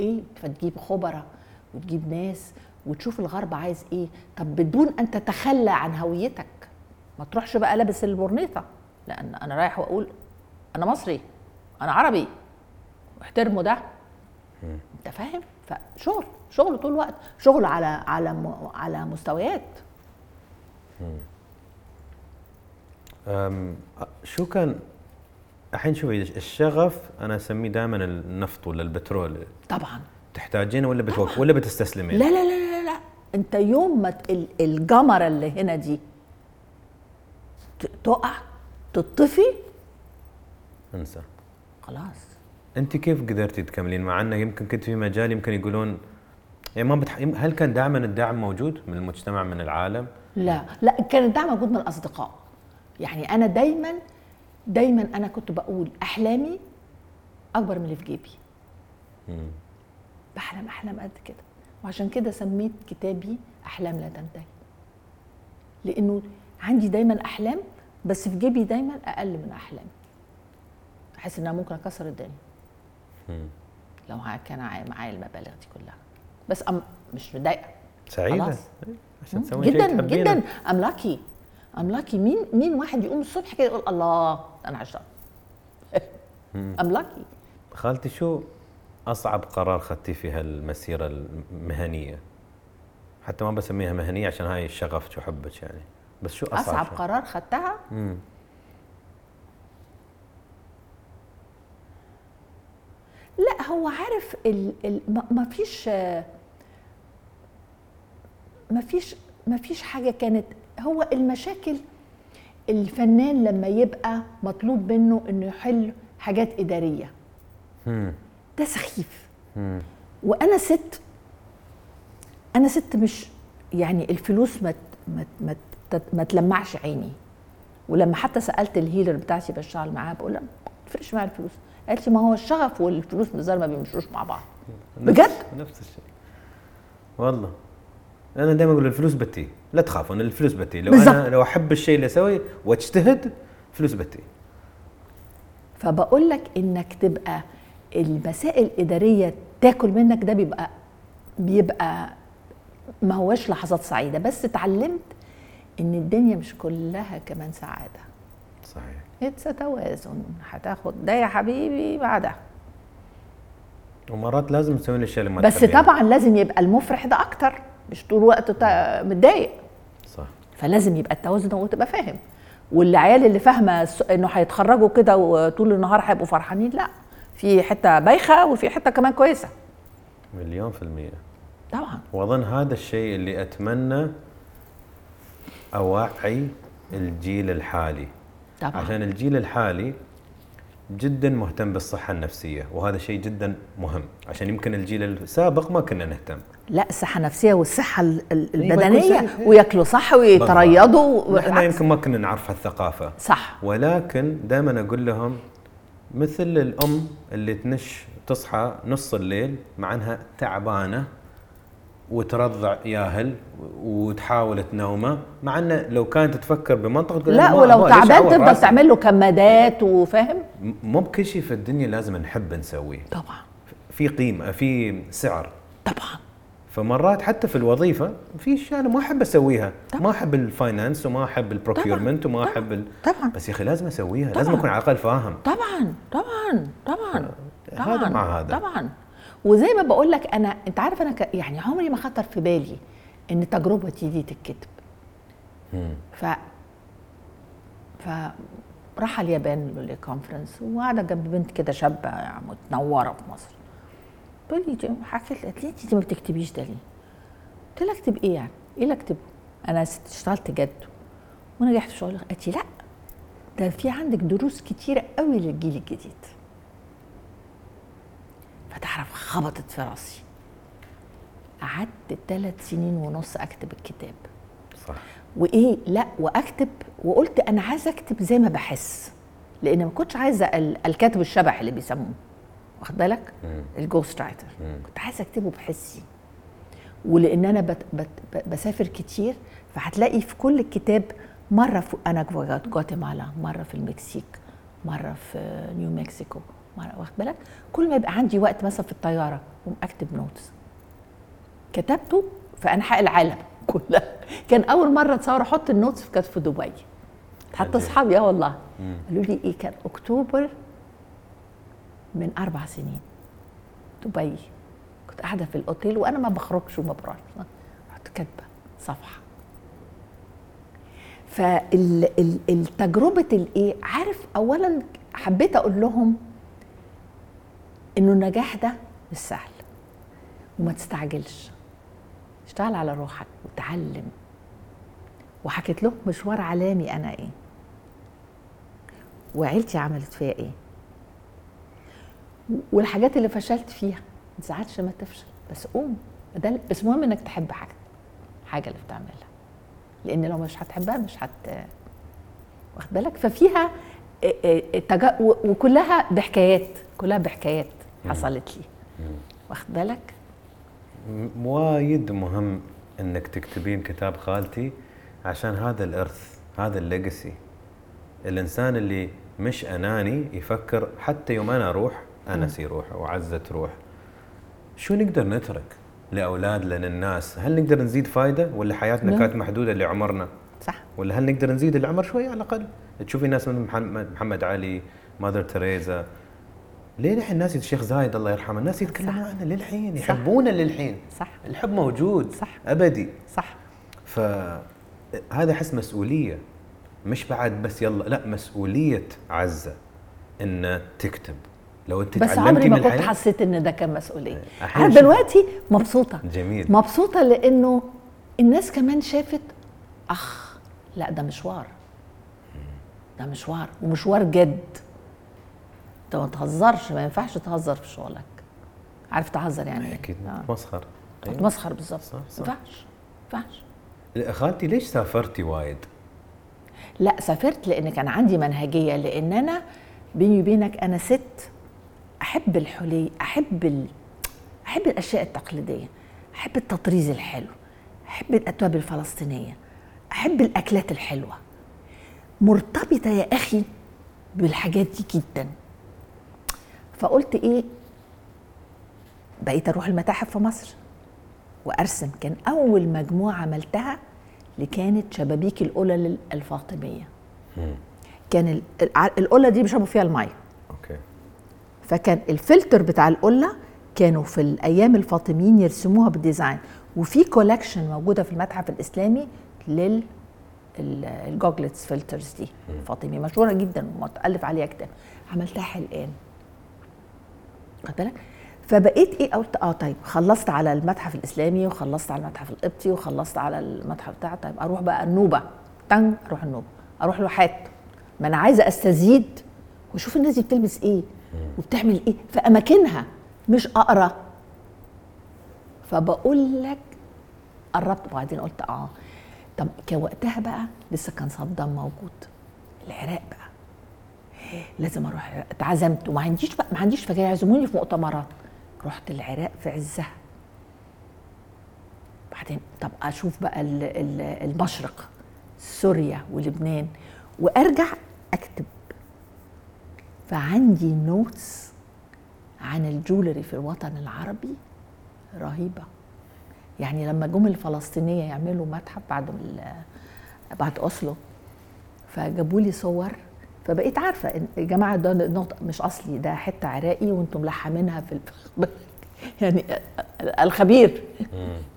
إيه؟ فتجيب خبراء وتجيب ناس وتشوف الغرب عايز إيه؟ طب بدون أن تتخلى عن هويتك. ما تروحش بقى لابس البورنيطة. لأن أنا رايح وأقول أنا مصري أنا عربي. واحترموا ده. أنت فاهم؟ فشغل شغل طول الوقت. شغل على على على مستويات. أم، شو كان الحين شوفي الشغف أنا أسميه دائما النفط ولا البترول؟ طبعا. تحتاجينه ولا بتوقف ولا بتستسلمين؟ لا لا لا لا لا. انت يوم ما ت- ال- الجمرة اللي هنا دي تقع تطفي انسى. خلاص. انت كيف قدرتي تكملين؟ مع انه يمكن كنت في مجال يمكن يقولون يعني ما بتح... هل كان دائما الدعم موجود من المجتمع من العالم؟ لا لا كان الدعم موجود من الأصدقاء. يعني أنا دايما دايما أنا كنت بقول أحلامي أكبر من اللي في جيبي. بحلم أحلام قد كده. وعشان كده سميت كتابي أحلام لا تنتهي. لأنه عندي دايما أحلام بس في جيبي دايما أقل من أحلامي. أحس ان أنا ممكن أكسر الدنيا. لو ها- كان معايا المبالغ دي كلها. بس I'm مش متضايقه سعيدة. خلاص. عشان تسوي جدا. جدا. I'm lucky I'm lucky مين مين واحد يقوم الصبح كده يقول الله أنا هشتغل I'm lucky خالتي شو؟ أصعب قرار خدتيه في هالمسيرة المهنية؟ حتى ما بسميها مهنية عشان هاي شغفك وحبك يعني بس شو أصعب, أصعب؟ قرار خدتها مم. لا هو عارف ال ال ما- فيش ما فيش ما فيش حاجة كانت هو المشاكل الفنان لما يبقى مطلوب منه إنه يحل حاجات إدارية. ده سخيف. مم. وأنا ست أنا ست مش يعني الفلوس ما ما ما تلمعش عيني. ولما حتى سألت الهيلر بتاعتي بشتغل معاها بقول لها ما تفرقش معايا الفلوس. قالت لي ما هو الشغف والفلوس بالظاهر ما بيمشوش مع بعض. بجد؟ نفس, الشيء. والله. أنا دائما أقول الفلوس بتي. لا تخافون الفلوس بتي. لو بالضبط. أنا لو أحب الشيء اللي أسويه واجتهد فلوس بتي. فبقول لك إنك تبقى المسائل الإدارية تاكل منك ده بيبقى بيبقى ما هوش لحظات سعيدة. بس اتعلمت إن الدنيا مش كلها كمان سعادة. صحيح. اتس توازن. هتاخد ده يا حبيبي بعدها. ومرات لازم تسوين الاشياء اللي ما بس. طبعا لازم يبقى المفرح ده أكتر. مش طول الوقت متضايق. صح. فلازم يبقى التوازن وتبقى فاهم. والعيال اللي فاهمة إنه هيتخرجوا كده وطول النهار هيبقوا فرحانين لأ. في حتة بايخة وفي حتة كمان كويسة. مليون في المية. طبعا. وأظن هذا الشيء اللي أتمنى أوعي الجيل الحالي. طبعا. عشان الجيل الحالي جدا مهتم بالصحة النفسية وهذا شيء جدا مهم. عشان يمكن الجيل السابق ما كنا نهتم. لا الصحة النفسية والصحة ال- ال- أيوة، صحيح. وياكلوا صح ويتريضوا إحنا. يمكن ما كنا نعرف هالثقافة. صح. ولكن دائما أقول لهم مثل الأم اللي تنش تصحى نص الليل مع أنها تعبانة وترضع ياهل وتحاول تنومه مع أنه لو كانت تفكر بمنطق تقول لا ولو تعبان تفضل؟ تعمل له كمادات وفاهم مو بكل شيء في الدنيا لازم نحب نسويه. طبعا. في قيمة في سعر. طبعا. فمرات حتى في الوظيفة في أشياء أنا ما أحب أسويها. طبعا. ما أحب ال finance وما أحب ال procurement وما طبعا. أحب ال... طبعا. بس يا أخي لازم أسويها. طبعا. لازم أكون على الأقل فاهم. طبعا. طبعا. طبعا. هذا طبعا. مع هذا. طبعا. وزي ما بقول لك أنا أنت عارف أنا ك... يعني عمري ما خطر في بالي إن تجربتي دي تتكتب. ف ف راح اليابان لكونفرنس وقاعدة جنب بنت كده شابة يعني متنورة في مصر. تقول لي حكيت قالت لي انت ما بتكتبيش ده ليه؟ قلت لها اكتب إيه يعني؟ إيه اللي اكتبه؟ أنا ست اشتغلت جد. ونجحت في شغلي قالت لي لا ده في عندك دروس كتيرة قوي للجيل الجديد. فتعرف خبطت في راسي. قعدت ثلاث سنين ونص أكتب الكتاب. صح. وإيه؟ لا وأكتب وقلت أنا عايزة أكتب زي ما بحس. لأن ما كنتش عايزة ال- الكاتب الشبح اللي بيسموه. واخد بالك؟ ال ghost writer كنت عايزة اكتبه بحسي. ولأن أنا بت بت بسافر كتير فهتلاقي في كل الكتاب مرة في أنا في جواتيمالا مرة في المكسيك مرة في نيو مكسيكو مرة واخد بالك؟ كل ما يبقى عندي وقت مثلا في الطيارة أقوم أكتب notes كتبته في انحاء العالم كلها. كان أول مرة أتصور أحط ال notes كانت في دبي. حتى أصحابي آه والله. قالوا لي إيه كان أكتوبر من أربع سنين. دبي. كنت قاعدة في الأوتيل وأنا ما بخرجش وما بروحش. رحت كاتبة صفحة. فالتجربه الإيه؟ عارف اولا حبيت أقول لهم إنه النجاح ده مش سهل. وما تستعجلش. اشتغل على روحك وتعلم. وحكيت لهم مشوار عالمي أنا إيه. وعيلتي عملت فيها إيه؟ والحاجات اللي فشلت فيها. ما تزعلش لما تفشل. بس قوم. ده بس المهم إنك تحب حاجة. حاجة اللي بتعملها. لأن لو مش هتحبها مش هت واخد بالك؟ ففيها تجا... وكلها بحكايات. كلها بحكايات حصلت لي. واخد بالك؟ وايد مهم إنك تكتبين كتاب خالتي عشان هذا الإرث هذا الليجسي. الإنسان اللي مش أناني يفكر حتى يوم أنا أروح أنس يروح وعزه تروح. شو نقدر نترك لاولادنا للناس هل نقدر نزيد فائده ولا حياتنا. كانت محدودة لعمرنا؟ صح. ولا هل نقدر نزيد العمر شوي على الأقل؟ تشوفي ناس مثل محمد, محمد علي مادر تريزا ليه الحين الناس الشيخ زايد الله يرحمه؟ الناس يتكلمون عنه للحين. يحبونه للحين. صح. الحب موجود صح. أبدي. صح. فهذا احس مسؤولية. مش بعد بس يلا لا مسؤولية عزة ان تكتب. لو انت بس عمري ما كنت حسيت إن ده كان مسؤولية. أحيانا أنا دلوقتي مبسوطة. جميل. مبسوطة لأنه الناس كمان شافت أخ لا ده مشوار. ده مشوار ومشوار جد. أنت ما تهزرش ما ينفعش تهزر في شغلك. عارف تهزر يعني إيه؟ أكيد. آه. مسخر. تمسخر بالظبط. صح، ما. ينفعش ما ينفعش. خالتي ليش سافرتي وايد؟ لا سافرت لأن كان عندي منهجية لأن أنا بيني وبينك أنا ست أحب الحلي أحب ال... أحب الأشياء التقليدية أحب التطريز الحلو أحب الاتواب الفلسطينية أحب الأكلات الحلوة. مرتبطة يا أخي بالحاجات دي جدا. فقلت إيه؟ بقيت أروح المتاحف في مصر وأرسم. كان أول مجموعة عملتها اللي كانت شبابيك القلل الفاطمية. كان ال- الع- القله دي بيشربوا فيها المية. okay فكان الفلتر بتاع القلة كانوا في الأيام الفاطميين يرسموها بال design. وفي collection موجودة في المتحف الإسلامي لل ال- ال goglets filters دي. فاطمي مشهورة جدا ومتألف عليها كتاب. عملتها حلقان. خد بالك؟ فبقيت إيه؟ قلت آه طيب خلصت على المتحف الإسلامي وخلصت على المتحف القبطي وخلصت على المتحف بتاع طيب أروح بقى النوبة. تن أروح النوبة. أروح الواحات ما أنا عايزة أستزيد. وأشوف الناس دي بتلبس إيه؟ وبتعمل إيه؟ في أماكنها. مش أقرأ. فبقول لك قربت وبعدين قلت آه. طب كان وقتها بقى لسه كان صدام موجود. العراق بقى. لازم أروح. اتعزمت. وما عنديش ما عنديش فكره يعزموني في مؤتمرات. رحت العراق في عزها. بعدين طب أشوف بقى ال- ال- المشرق. سوريا ولبنان. وأرجع فعندي نوتس عن الجولري في الوطن العربي رهيبة. يعني لما جم الفلسطينية يعملوا متحف بعد بعد أوسلو فجابوا لي صور فبقيت عارفة إن يا جماعة ده نقطة مش أصلي ده حتة عراقي وأنتم ملحمينها في يعني الخبير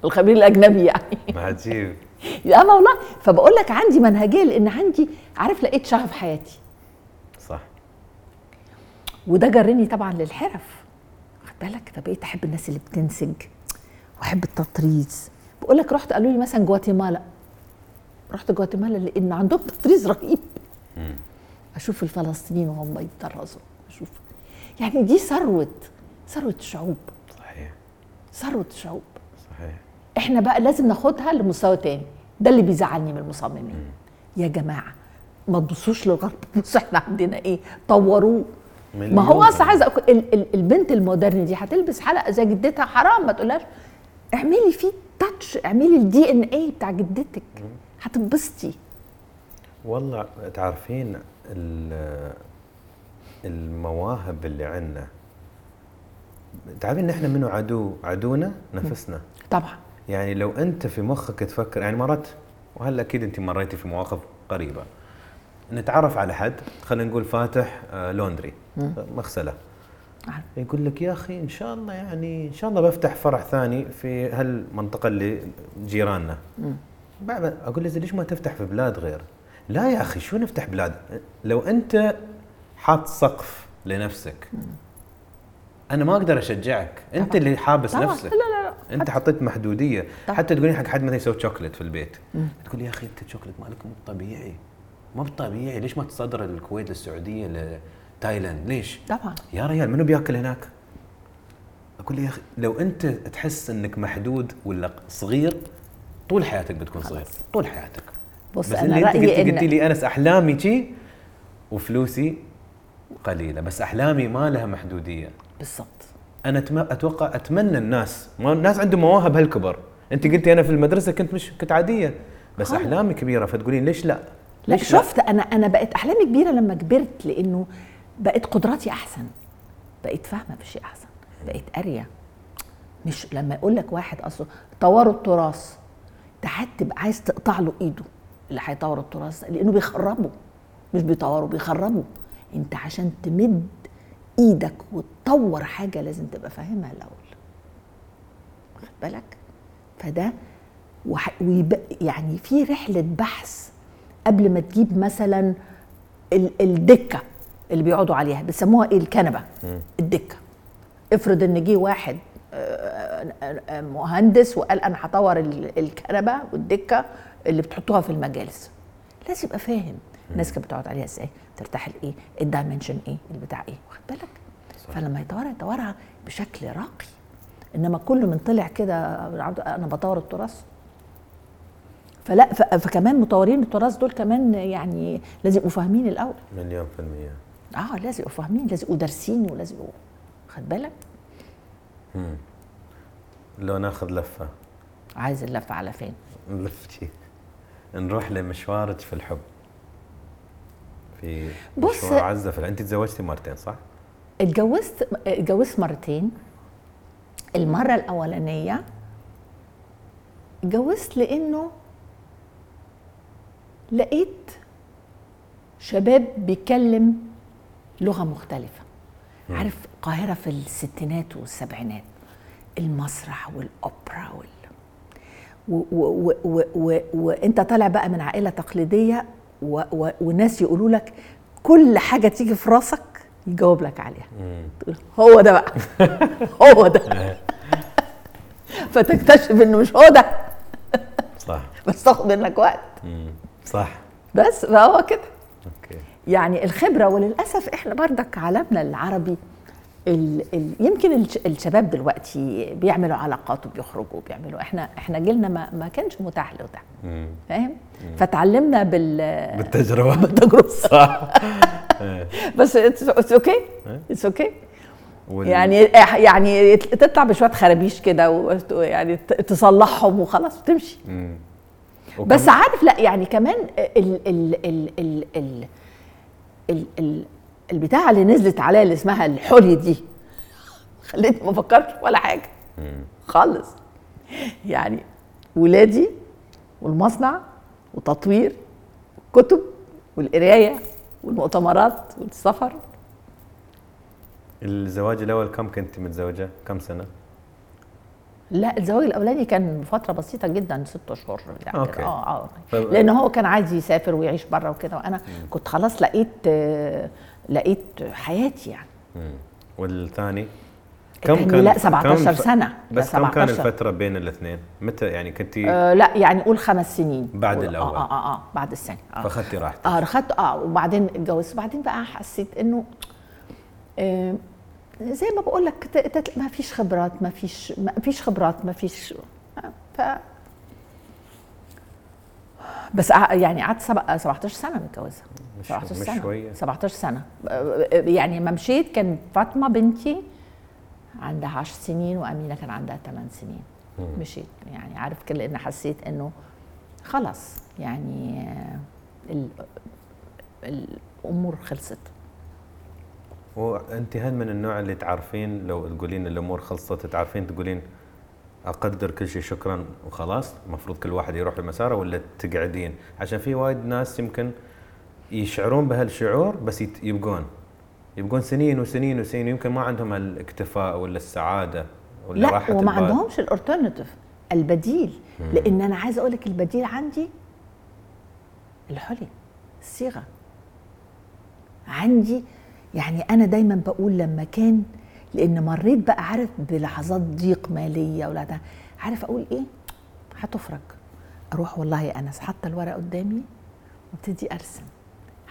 الخبير الأجنبي يعني. عجيب يا والله فبقول لك عندي منهجيه لأن عندي عارف لقيت شغف حياتي. وده جرني طبعا للحرف. خد بالك؟ فبقيت احب الناس اللي بتنسج؟ وأحب التطريز. بقول لك رحت قالوا لي مثلا جواتيمالا. رحت جواتيمالا لأن عندهم تطريز رهيب. أشوف الفلسطينيين وهم يتطرزوا أشوف. يعني دي ثروة ثروة الشعوب صحيح. ثروة الشعوب صحيح. إحنا بقى لازم ناخدها لمستوى تاني. ده اللي بيزعلني من المصممين. يا جماعة ما تبصوش للغرب. بصوا إحنا عندنا إيه؟ طوروه. ما هو أصلا ال- البنت المودرن دي هتلبس حلقة زي جدتها حرام ما تقولهاش. اعملي فيه تاتش اعملي الدي ان اي بتاع جدتك. هتنبسطي. والله تعرفين ال- المواهب اللي عندنا. تعرفين نحن منو عدو عدونا؟ نفسنا. طبعا. يعني لو أنت في مخك تفكر يعني مرات وهلأ أكيد أنت مريتي في مواقف قريبة. نتعرف على حد خلينا نقول فاتح آه، لوندري. مغسلة. عارف. يقول لك يا أخي إن شاء الله يعني إن شاء الله بفتح فرع ثاني في هالمنطقة اللي جيراننا. بعد أقول له ليش ما تفتح في بلاد غير؟ لا يا أخي شو نفتح بلاد؟ لو أنت حاط سقف لنفسك أنا ما أقدر أشجعك، أنت. اللي حابس طبعا. نفسك. لا لا لا. أنت حطيت محدودية. طبعا. حتى تقولين حق حد مثلا يسوي شوكليت في البيت. تقول يا أخي أنت الشوكليت مالك مو طبيعي. مو طبيعي ليش ما تصدر الكويت للسعودية لتايلاند؟ ليش؟ طبعا. يا ريال منو بياكل هناك؟ أقول له يا أخي لو أنت تحس إنك محدود ولا صغير طول حياتك بتكون صغير. طول حياتك. بص بس أنا رأيي قلتي إن لي انس أحلامي شي وفلوسي قليلة بس أحلامي ما لها محدودية. بالضبط. أنا أتم- أتوقع أتمنى الناس ما الناس عندهم مواهب هالكبر. أنت قلتي أنا في المدرسة كنت مش كنت عادية بس. أحلامي كبيرة فتقولين ليش لا؟ لا شفت أنا أنا بقت أحلامي كبيرة لما كبرت لأنه بقت قدراتي أحسن. بقيت فاهمة بشيء أحسن. بقيت قارية. مش لما يقول لك واحد أصله طوروا التراث. ده حد تبقى عايز تقطع له إيده. اللي هيطور التراث لأنه بيخربوا. مش بيطوروا بيخربوا. أنت عشان تمد إيدك وتطور حاجة لازم تبقى فاهمها الأول. واخد بالك؟ فده وح... ويب... يعني في رحلة بحث قبل ما تجيب مثلا ال... الدكة اللي بيقعدوا عليها بيسموها إيه؟ الكنبة. الدكة. افرض إن جه واحد آه، آه، آه، مهندس وقال أنا هطور ال- الكنبة والدكة اللي بتحطوها في المجالس. لازم يبقى فاهم الناس كانت بتقعد عليها إزاي ترتاح لإيه الدايمنشن إيه البتاع إيه واخد بالك؟ فلما يطورها يطورها بشكل راقي. إنما كل من طلع كده أنا بطور التراث. فلا فكمان مطورين التراث دول كمان يعني لازم يبقوا فاهمين الأول. مليون في المية. آه لازم يبقوا فاهمين لازم يبقوا دارسين ولازم يبقوا خد بالك؟ لو ناخذ لفة. عايز اللفة على فين؟ نلف شي. نروح لمشوارك في الحب. في بص- مشوار عزة في انت تزوجتي مرتين صح؟ اتجوزت اتجوزت مرتين. المرة الأولانية اتجوزت لأنه لقيت شباب بيتكلم لغة مختلفة. عارف القاهرة في الستينات والسبعينات؟ المسرح والأوبرا وال و- و- و- و- وانت طالع بقى من عائلة تقليدية و- و- وناس يقولوا لك كل حاجة تيجي في راسك يجاوب لك عليها. تقول هو ده بقى. هو ده. فتكتشف إنه مش هو ده. صح. بس تاخد منك وقت. مم. صح. بس فهو كده. Okay. يعني الخبرة وللأسف إحنا بردك عالمنا العربي ال ال يمكن الش- الشباب دلوقتي بيعملوا علاقات وبيخرجوا وبيعملوا. إحنا إحنا جيلنا ما, ما كانش متاح له ده. فاهم؟ فتعلمنا بال بالتجربة. بالتجربة. صح. بس it's okay it's okay يعني يعني تطلع بشوية خرابيش كده ويعني تصلحهم وخلاص وتمشي. بس عارف لا يعني كمان ال ال ال ال ال ال ال البتاعة اللي نزلت عليا اللي اسمها الحلي دي خلتني ما افكرش ولا حاجة خالص يعني ولادي والمصنع وتطوير كتب والقراية والمؤتمرات والسفر الزواج الأول كم كنت متزوجة؟ كم سنة؟ لا الزواج الأولاني كان فترة بسيطة جدا ست أشهر يعني. أوكي. آه آه ف- لأن هو كان عايز يسافر ويعيش بره وكده. وأنا كنت خلاص لقيت آه، لقيت حياتي يعني. مم. والثاني؟ التاني لا 17 كم ف- سنة. بس كم كان 17. الفترة بين الاثنين؟ متى يعني كنتي آه لا يعني قول خمس سنين. بعد قول- الأول. آه آه آه بعد الثاني. آه. فاخذتي راحتك. آه رخدت آه وبعدين اتجوزت. وبعدين بقى حسيت إنه آه زي ما بقول لك ما فيش خبرات ما فيش ما فيش خبرات ما فيش. ف بس يعني قعدت سبع- 17 سنة متجوزة. مش- 17 مش سنة. شوية. 17 سنة. يعني ما مشيت كان فاطمة بنتي عندها 10 سنين وأمينة كان عندها 8 سنين. مشيت يعني عارف كده لأن حسيت إنه خلاص يعني الأمور خلصت. وانت هل من النوع اللي تعرفين لو تقولين الأمور خلصت تعرفين تقولين أقدر كل شيء شكرا وخلاص؟ المفروض كل واحد يروح لمساره ولا تقعدين؟ عشان في وايد ناس يمكن يشعرون بهالشعور بس يبقون. يبقون سنين وسنين وسنين يمكن ما عندهم الاكتفاء ولا السعادة ولا لا راحة وما عندهمش الالترناتيف البديل. مم. لأن أنا عايزة أقول لك البديل عندي الحلي الصيغة. عندي يعني أنا دايما بقول لما كان لأن مريت بقى عارف بلحظات ضيق مالية ولا ده عارف أقول إيه؟ هتفرج. أروح والله يا أنس حاطة الورق قدامي وابتدي أرسم.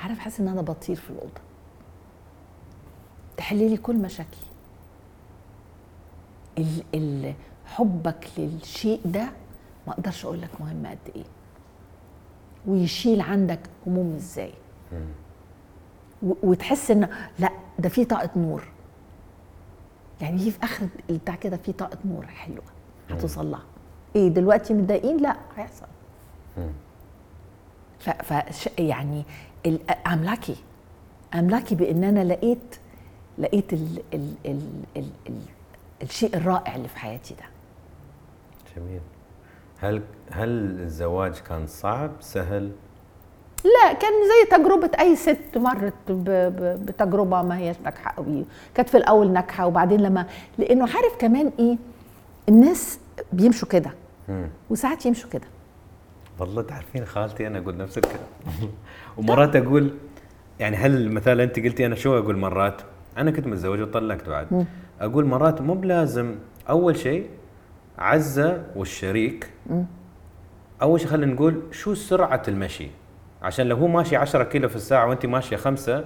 عارف حاسس إن أنا بطير في الأوضة. تحلي لي كل مشاكلي. ال ال حبك للشيء ده ما أقدرش أقول لك مهم قد إيه. ويشيل عندك هموم إزاي. وتحس إن لا ده في طاقة نور. يعني في في آخر بتاع كده في طاقة نور حلوة هتوصل لها إيه دلوقتي متضايقين؟ لا هيحصل. ف, ف يعني ام لاكي ام لاكي بإن أنا لقيت لقيت ال ال ال ال ال الشيء الرائع اللي في حياتي ده. جميل. هل هل الزواج كان صعب سهل؟ لا كان زي تجربة أي ست مرت بتجربة ما هيش ناجحة قوي كانت في الأول ناجحة وبعدين لما لأنه عارف كمان إيه؟ الناس بيمشوا كده. وساعات يمشوا كده. والله تعرفين خالتي أنا أقول نفس الكلام ومرات أقول يعني هل مثلا أنت قلتي أنا شو أقول مرات؟ أنا كنت متزوج وطلقت بعد. أقول مرات مو بلازم أول شيء عزة والشريك. أول شيء خلينا نقول شو سرعة المشي. عشان لو هو ماشي 10 كيلو في الساعة وانت ماشية خمسة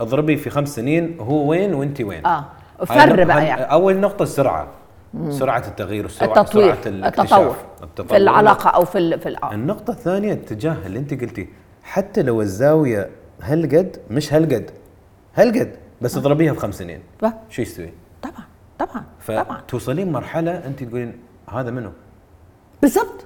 اضربي في خمس سنين هو وين وانت وين. آه. فر بقى يعني. أول نقطة السرعة. مم. سرعة التغيير والسرعه التطوير سرعة التطور. التطور في العلاقة أو في ال في الع... النقطة الثانية الاتجاه اللي انت قلتي. حتى لو الزاوية هالقد مش هالقد هالقد بس اضربيها في خمس سنين. شو يستوي؟ طبعا طبعا طبعا. فتوصلين مرحلة انت تقولين هذا منو؟ بالظبط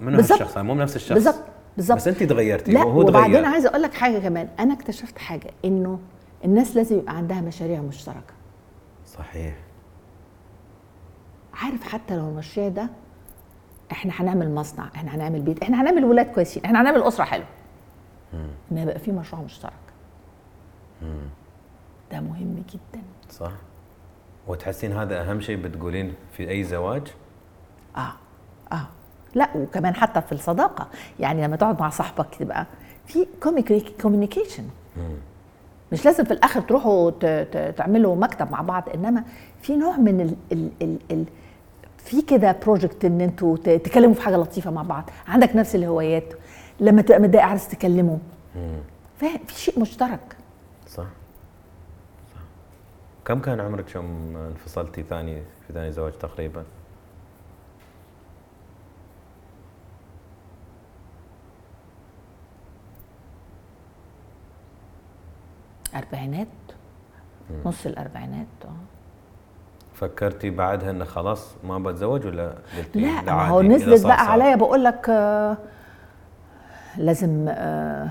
منو هالشخص؟ مو نفس الشخص. بالظبط بالظبط. بس انت تغيرتي لا وهو وبعدين عايزة أقول لك حاجة كمان. أنا اكتشفت حاجة إنه الناس لازم يبقى عندها مشاريع مشتركة. صحيح. عارف حتى لو المشروع ده إحنا هنعمل مصنع إحنا هنعمل بيت إحنا هنعمل ولاد كويسين إحنا هنعمل أسرة حلوة. ان يبقى في مشروع مشترك. مم. ده مهم جدا. صح. وتحسين هذا أهم شيء بتقولين في أي زواج؟ آه. آه. لا وكمان حتى في الصداقة. يعني لما تقعد مع صاحبك تبقى في كوميونيكيشن مش لازم في الآخر تروحوا تعملوا مكتب مع بعض إنما في نوع من ال ال ال ال في كده بروجكت إن أنتوا تتكلموا في حاجة لطيفة مع بعض. عندك نفس الهوايات. لما تبقى متضايق عايز تكلمه. فاهم في شيء مشترك. صح. صح. كم كان عمرك يوم انفصلتي ثاني في ثاني زواج تقريبا؟ أربعينات نص الأربعينات آه. فكرتي بعدها إن خلاص ما بتزوج ولا قلتي لا ما هو نزلت بقى عليا بقول لك آه لازم آه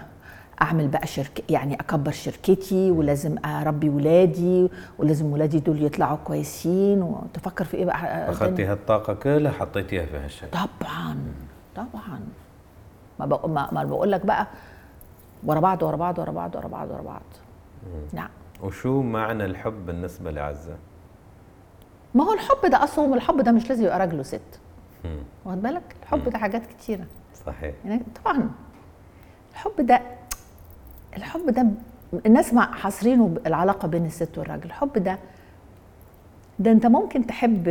أعمل بقى شركه يعني أكبر شركتي ولازم أربي ولادي ولازم ولادي دول يطلعوا كويسين وتفكر في إيه بقى آه، أخذتي هالطاقة كلها حطيتيها في هالشيء طبعا طبعا. ما بقول ما, ما بقول لك بقى ورا بعض ورا بعض ورا بعض ورا بعض ورا بعض. نعم. وشو معنى الحب بالنسبة لعزة؟ ما هو الحب ده أصلا الحب ده مش لازم يبقى راجل وست. واخد بالك؟ الحب ده حاجات كتيرة. صحيح. يعني طبعا. الحب ده الحب ده الناس مع حاصرينه العلاقة بين الست والراجل. الحب ده ده أنت ممكن تحب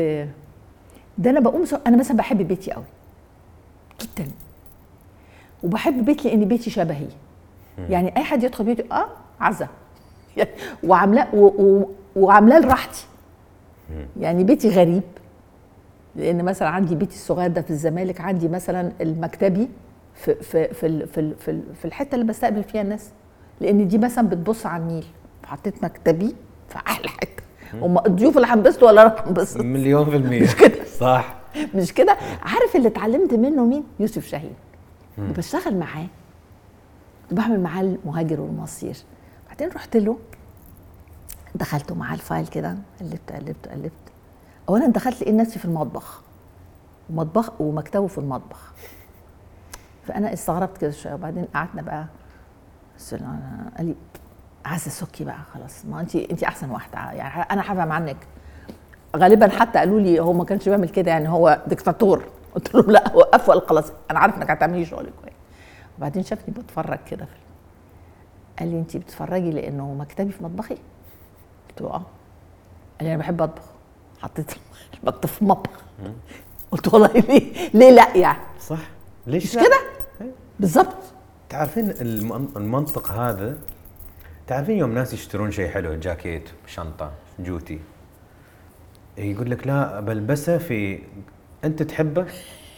ده أنا بقوم أنا مثلا بحب بيتي قوي جدا. وبحب بيتي لأن بيتي شبهي. يعني أي حد يدخل بيتي آه عزة. وعاملاه وعاملاه لراحتي. يعني بيتي غريب. لأن مثلا عندي بيتي الصغير ده في الزمالك عندي مثلا المكتبي في في في في, في, في الحتة اللي بستقبل فيها الناس. لأن دي مثلا بتبص على النيل. فحطيت مكتبي في أحلى حتة. هم الضيوف اللي هنبسطوا ولا أنا هنبسط مليون في المية. مش كده. صح. مش كده؟ عارف اللي اتعلمت منه مين؟ يوسف شاهين. بشتغل معاه. بعمل معاه المهاجر والمصير. بعدين رحت له دخلت معاه الفايل كده قلبت قلبت قلبت. اولا دخلت لقيت نفسي في المطبخ. ومطبخ ومكتبه في المطبخ. فأنا استغربت كده شوية. وبعدين قعدنا بقى. له قال لي عايزة سكي بقى خلاص. ما انت انت أحسن واحدة. يعني أنا هفهم عنك. غالبا حتى قالوا لي هو ما كانش بيعمل كده يعني هو دكتاتور قلت لهم لا وقفوا قال خلاص. أنا عارف إنك هتعملي شغلك كويس. وبعدين شافني بتفرج كده قال لي انت بتتفرجي لأنه مكتبي في مطبخي؟ له آه. قال لي أنا بحب أطبخ. حطيت المكتب في المطبخ. قلت والله ليه؟ ليه لأ يعني؟ صح. ليش مش؟ كده؟ بالظبط. تعرفين المن- المنطق هذا؟ تعرفين يوم ناس يشترون شيء حلو جاكيت شنطة جوتي يقول لك لا بلبسه في أنت تحبه؟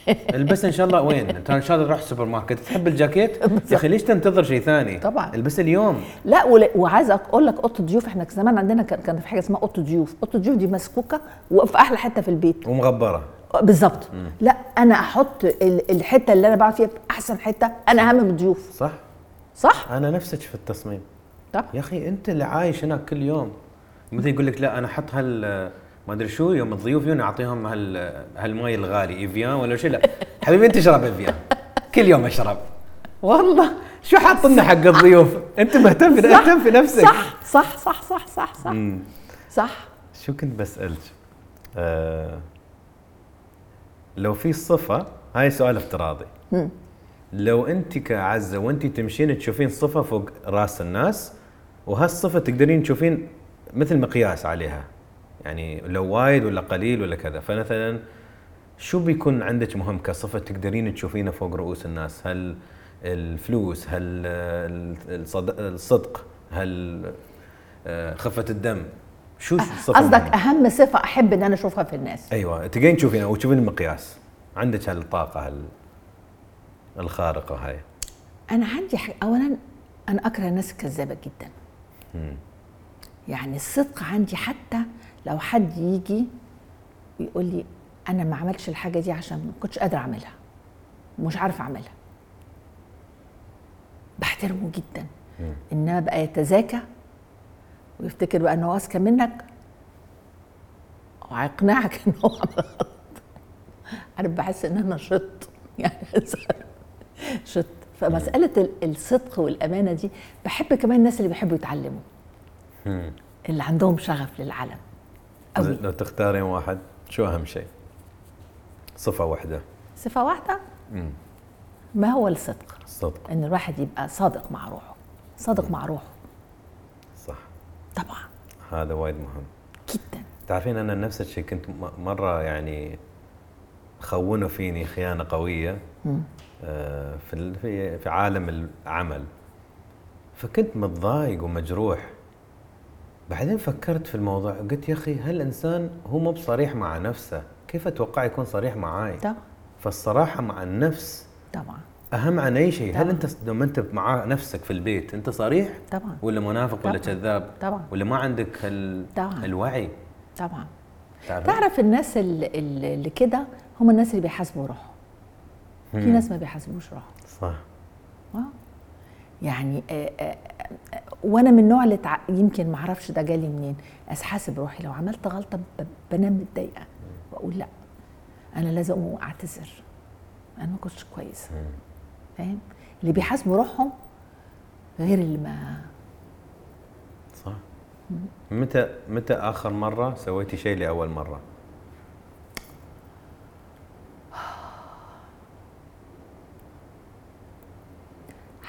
البسه إن شاء الله وين؟ انت إن شاء الله تروح السوبر ماركت. تحب الجاكيت؟ يا أخي ليش تنتظر شيء ثاني؟ طبعاً. البسه اليوم. لا وعايزة أقول لك أوضة ضيوف إحنا زمان عندنا كان كان في حاجة اسمها أوضة ضيوف أوضة الضيوف دي مسكوكة وفي أحلى حتة في البيت. ومغبرة. بالظبط. لا أنا أحط ال- الحتة اللي أنا بقعد فيها في أحسن حتة. أنا أهم من الضيوف. صح؟ صح؟ أنا نفسك في التصميم. طب. يا أخي أنت اللي عايش هناك كل يوم. مثل يقول لك لا أنا أحط هال ما أدري شو يوم الضيوف يجون أعطيهم هال هالماي الغالي إيفيان ولا شيء لا. حبيبي أنت اشرب إيفيان. كل يوم أشرب. والله شو حاط لنا حق الضيوف؟ أنت مهتم في اهتم في نفسك. صح صح صح صح صح صح مم. صح. شو كنت بسألك؟ آه لو في صفة هاي سؤال افتراضي. لو أنت كعزة وأنت تمشين تشوفين صفة فوق رأس الناس وهالصفة تقدرين تشوفين مثل مقياس عليها. يعني لو وايد ولا قليل ولا كذا. فمثلا شو بيكون عندك مهم كصفة تقدرين تشوفينه فوق رؤوس الناس؟ هل الفلوس هل الصد- الصدق هل آه، خفة الدم؟ شو الصفه قصدك المهمة؟ أهم صفة أحب إن أنا أشوفها في الناس؟ أيوه تقدرين تشوفينها وتشوفين المقياس. عندك هالطاقه هال الخارقة هاي؟ أنا عندي حاجة اولا أنا أكره الناس الكذابة جدا. يعني الصدق عندي حتى لو حد يجي ويقول لي أنا ما عملتش الحاجة دي عشان ما كنتش قادرة أعملها ومش عارفه أعملها. بحترمه جدا انما بقى يتزاكى ويفتكر بقى إن هو أذكى منك. وهيقنعك إن هو غلط. عارف بحس إن أنا شط. يعني شط. فمسألة ال- الصدق والأمانة دي بحب كمان الناس اللي بيحبوا يتعلموا. اللي عندهم شغف للعلم قوي. لو تختارين واحد شو أهم شيء؟ صفة واحدة. صفة واحدة؟ ما هو الصدق؟ الصدق. إن الواحد يبقى صادق مع روحه. صادق مع روحه. صح. طبعا. هذا وايد مهم. جدا. تعرفين أنا نفس الشيء كنت مرة يعني خونوا فيني خيانة قوية آه، في في عالم العمل. فكنت متضايق ومجروح. بعدين فكرت في الموضوع قلت يا أخي هالانسان هو مو بصريح مع نفسه؟ كيف أتوقع يكون صريح معاي؟ طبعا. فالصراحة مع النفس طبعا. أهم عن أي شيء. هل طبعاً. أنت لما أنت مع نفسك في البيت أنت صريح؟ طبعا. ولا منافق ولا طبعاً. كذاب؟ طبعا. ولا ما عندك ال... طبعاً. الوعي؟ طبعا. تعرف؟ تعرف الناس اللي, اللي كده هم الناس اللي بيحاسبوا روحهم. في ناس ما بيحاسبوش روحهم. صح. آه. يعني آه، آه، آه، وأنا من النوع اللي تع... يمكن ما أعرفش ده جالي منين اسحاسب روحي لو عملت غلطة ب- بنام متضايقة واقول لا أنا لازم اقوم أعتذر أنا ما كنتش كويسة. فاهم؟ اللي بيحاسبوا روحهم غير اللي ما صح. متى متى آخر مرة سويتي شيء لأول مرة؟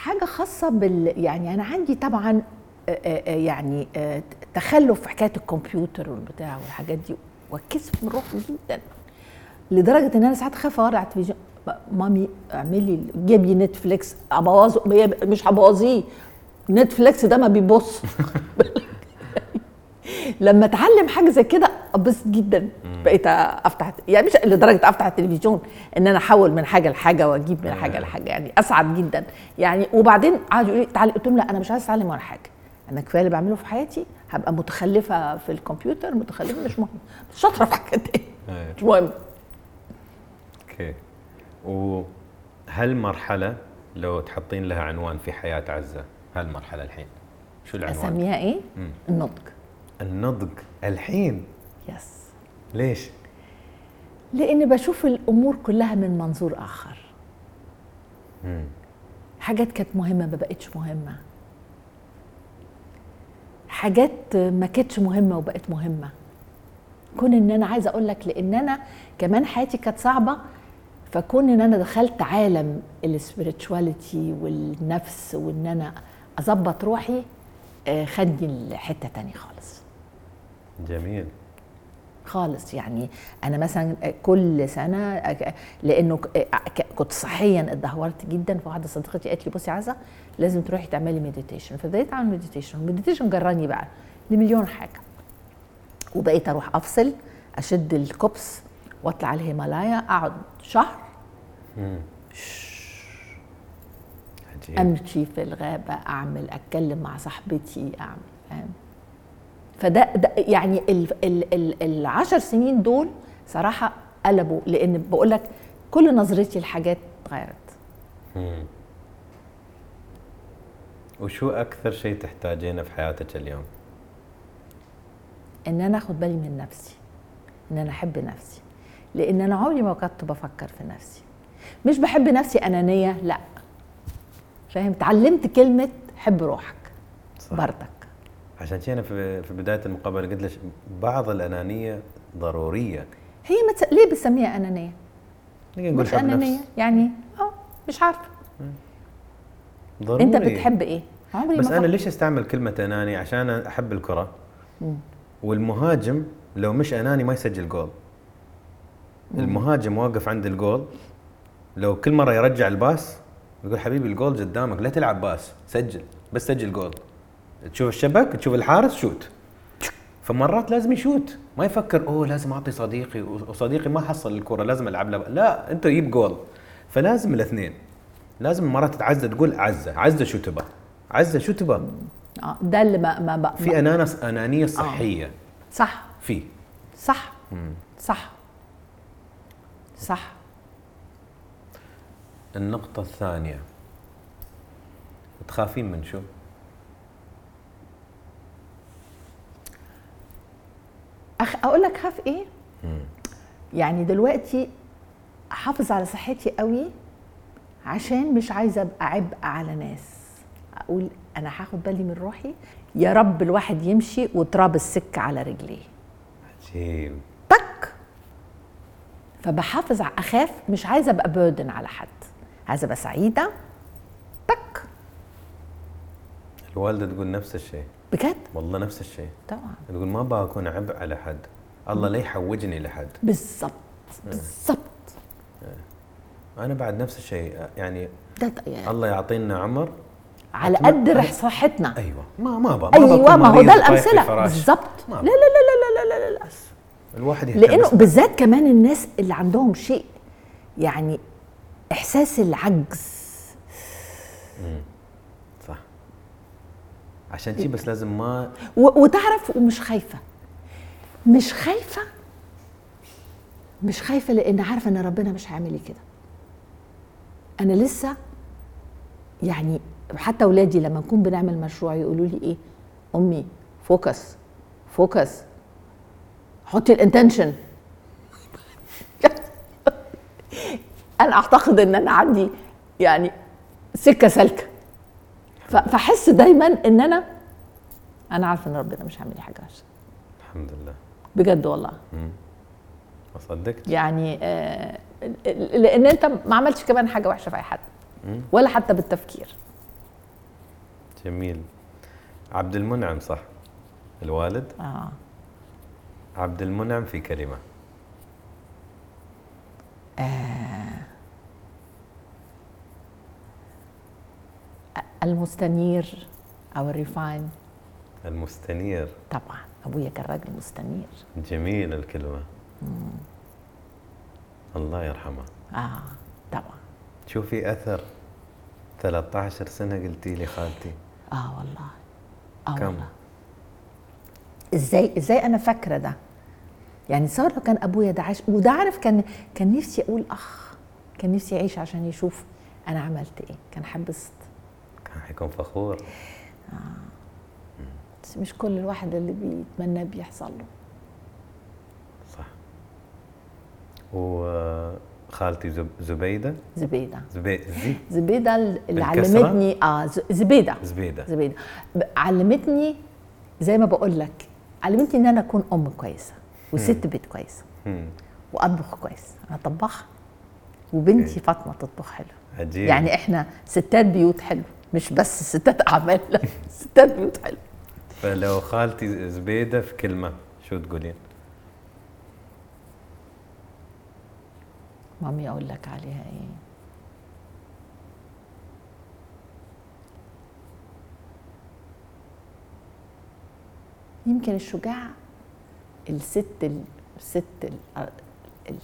حاجة خاصة بال يعني أنا عندي طبعا يعني تخلف في حكاية الكمبيوتر والبتاع والحاجات دي واتكسف من روحي جدا لدرجة إن أنا ساعات خايفة أوري على التلفزيون مامي اعملي جيبي Netflix ابوظه مش هتبوظيه Netflix ده ما بيبوظ. لما اتعلم حاجة زي كده انبسط جدا. بقيت أفتح يعني مش لدرجة أفتح التلفزيون إن أنا أحول من حاجة لحاجة وأجيب من حاجة لحاجة يعني أسعد جدا. يعني وبعدين قعدوا يقولوا لي تعالي قلت لهم لا أنا مش عايز أتعلم ولا حاجة. أنا كفاية اللي بعمله في حياتي هبقى متخلفة في الكمبيوتر متخلفة مش مهم. شاطرة في حاجات إيه مش مهم. أوكي. وهل مرحلة لو تحطين لها عنوان في حياة عزة هالمرحلة الحين؟ شو العنوان؟ أسميها إيه؟ مم. النضج. النضج الحين. يس ليش؟ لاني بشوف الأمور كلها من منظور آخر. مم. حاجات كانت مهمة ما بقتش مهمة. حاجات ما كانتش مهمة وبقت مهمة. كون إن أنا عايزة أقول لك لأن أنا كمان حياتي كانت صعبة فكون إن أنا دخلت عالم السبirituality والنفس وإن أنا أظبط روحي آه، خدني لحتة تانية خالص. جميل. خالص يعني أنا مثلا كل سنة لأنه كنت صحيا اتدهورت جدا فواحدة صديقتي قالت لي بصي عزه لازم تروحي تعملي meditation فبدأت أعمل meditation ال meditation جراني بقى لمليون حاجة. وبقيت أروح أفصل أشد الكوبس وأطلع على الهيمالايا أقعد شهر. أمشي في الغابة أعمل أتكلم مع صاحبتي أعمل فاهم؟ فده ده يعني ال ال ال العشر سنين دول صراحة قلبوا لأن بقول لك كل نظرتي للحاجات اتغيرت. وشو أكثر شيء تحتاجينه في حياتك اليوم؟ إن أنا آخد بالي من نفسي إن أنا أحب نفسي لأن أنا عمري ما كنت بفكر في نفسي مش بحب نفسي أنانية لأ فاهم اتعلمت كلمة حب روحك صح. برضك عشان كذا في في بداية المقابلة قلت لك بعض الأنانية ضرورية. هي مت... ليه بتسميها أنانية؟ نقول مش حب أنانية نفس يعني آه مش عارفة. ضروري. أنت بتحب إيه؟ عمري بس أنا. ليش أستعمل كلمة أناني؟ عشان أحب الكرة. والمهاجم لو مش أناني ما يسجل جول. المهاجم واقف عند الجول لو كل مرة يرجع ال pass يقول حبيبي الجول قدامك لا تلعب pass سجل بس سجل جول. تشوف الشبك تشوف الحارس shoot. فمرات لازم ي shoot. ما يفكر أوه لازم أعطي صديقي. وصديقي ما حصل الكرة لازم ألعب له. لا أنت جيب جول. فلازم الاثنين. لازم مرات عزة تقول عزة عزة شو تبى عزة شو تبى آه ده اللي ما ما بقى في انانه أنانية صحية. صح. في. صح. صح. صح. النقطة الثانية. تخافين من شو؟ أخ... أقول لك خاف إيه؟ يعني دلوقتي احافظ على صحتي قوي عشان مش عايزه أبقى عبء على ناس. أقول أنا هاخد بالي من روحي. يا رب الواحد يمشي وتراب السكة على رجليه. عجيب تك فبحافظ أخاف مش عايزه أبقى بيردن على حد. عايزه أبقى سعيدة. تك الوالدة تقول نفس الشيء. بجد؟ والله نفس الشيء. طبعا. تقول ما أبغى اكون عبء على حد. الله لا يحوجني لحد. بالظبط بالظبط أنا بعد نفس الشيء. يعني يعني الله يعطينا عمر. على قد رح صحتنا. أيوه. ما ما أبغى أيوه أكون ما هو ده الأمثلة. بالظبط ما لا. لا لا لا لا لا لا. الواحد لأنه بالذات كمان الناس اللي عندهم شيء. يعني إحساس العجز. صح عشان شي بس لازم ما و- وتعرف ومش خايفة. مش خايفة مش خايفة لأن عارفة إن ربنا مش هيعمل لي كده. أنا لسه يعني حتى اولادي لما نكون بنعمل مشروع يقولوا لي إيه؟ أمي focus focus حطي ال intention أنا أعتقد إن أنا عندي يعني سكة سالكة. فاحس دايما إن أنا أنا عارفة إن ربنا مش هيعمل لي حاجة وحشه الحمد لله. بجد والله. ما صدقت يعني آه لأن أنت ما عملتش كمان حاجة وحشة في أي حد. ولا حتى بالتفكير. جميل. عبد المنعم صح؟ الوالد؟ آه. عبد المنعم في كلمة. المستنير أو الريفاين. المستنير. طبعا أبويا كان راجل مستنير. جميل الكلمة. الله يرحمه. آه طبعا. شوفي أثر 13 سنة قلتي لي خالتي. آه والله. آه كم؟ والله. إزاي إزاي أنا فاكرة ده؟ يعني تصور لو كان أبويا ده عايش وده عارف كان كان نفسي أقول أخ كان نفسي يعيش عشان يشوف أنا عملت إيه كان كان حيكون فخور. بس مش كل الواحد اللي بيتمنى بيحصل له. صح. وخالتي زب... زبيدة؟ زبيدة. زبي... زي. زبيدة اللي؟ علمتني آه زبيدة. زبيدة. زبيدة. علمتني زي ما بقول لك علمتني إن أنا أكون أم كويسة وست بيت كويسة. وأطبخ كويس. أنا طباخة وبنتي okay. فاطمة تطبخ حلو. عجيب. يعني إحنا ستات بيوت حلو. مش بس ستات أعمال لا ستات بيوت حلو فلو خالتي زبيدة في كلمة شو تقولين؟ مامي أقول لك عليها إيه؟ يمكن الشجاع الست ال- الست ال ال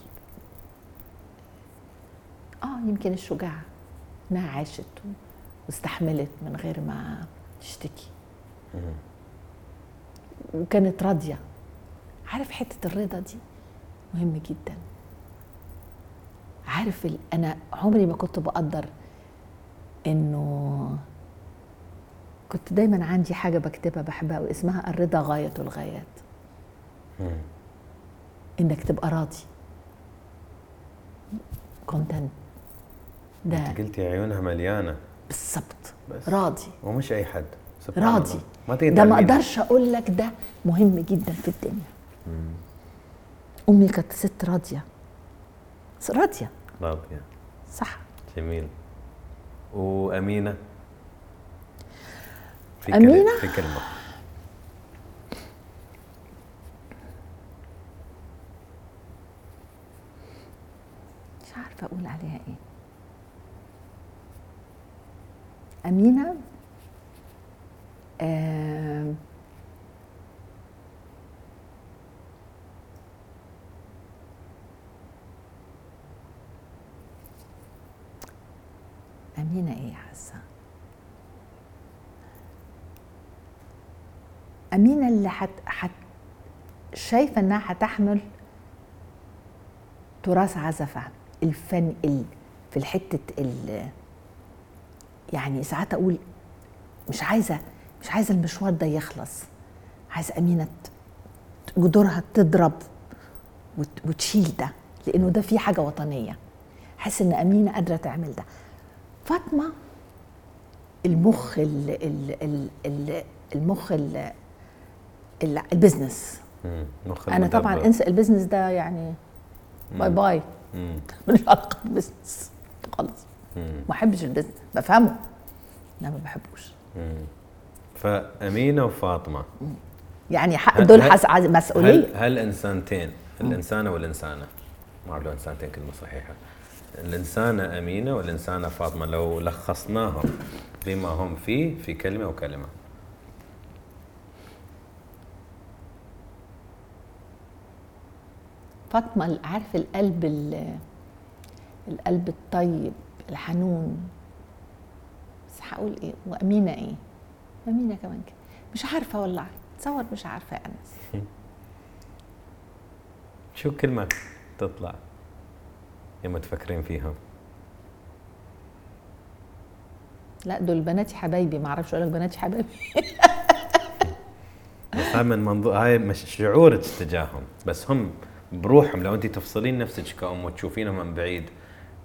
آه يمكن الشجاعة إنها عاشت. واستحملت من غير ما تشتكي. وكانت راضية. عارف حتة الرضا دي مهم جدا. عارف ال- أنا عمري ما كنت بقدر إنه كنت دايما عندي حاجة بكتبها بحبها واسمها الرضا غاية الغايات. إنك تبقى راضي. كونتنت ده أنت قلتي عيونها مليانة. بالظبط. راضي. ومش أي حد. راضي. ما ده ما. أقدرش أقول لك ده مهم جدا في الدنيا. أمي كانت ست راضية. راضية. راضية. صح. جميل. وأمينة؟ في؟ كلمة. في كلمة. مش عارفة أقول عليها إيه. أمينة آم، أمينة إيه حسن؟ أمينة اللي حت, حت شايفة إنها هتحمل تراث عزة فهمي الفن ال في الحتة ال يعني ساعات أقول مش عايزة مش عايزة المشوار ده يخلص عايزة أمينة ت- جذورها تضرب وت- وتشيل ده لأنه ده فيه حاجة وطنية حاسة إن أمينة قادرة تعمل ده فاطمة المخ ال ال ال ال المخ ال. مخ أنا طبعا. انسى ال business ده يعني bye bye. ملوش علاقة بال business خالص. ما بحبش ال business بفهمه أنا ما بحبوش. فأمينة وفاطمة. يعني حق دول حس مسؤوليه هل هل إنسانتين؟ الإنسانة والإنسانة. ما أعرف لو إنسانتين كلمة صحيحة. الإنسانة أمينة والإنسانة فاطمة. لو لخصناهم بما هم فيه في كلمة وكلمه فاطمة عارف القلب ال- القلب الطيب؟ الحنون. بس هقول إيه؟ وأمينة إيه؟ أمينة كمان كده. مش عارفة والله. تصور مش عارفة يا أنس. شو كلمه تطلع يوم تفكرين فيها؟ لا دول بناتي حبايبي. ما أعرفش أقول لك بناتي حبايبي. بس هاي من منظور هاي مش شعورك تجاههم. بس هم بروحهم. لو انت تفصلين نفسك كأم وتشوفينهم من بعيد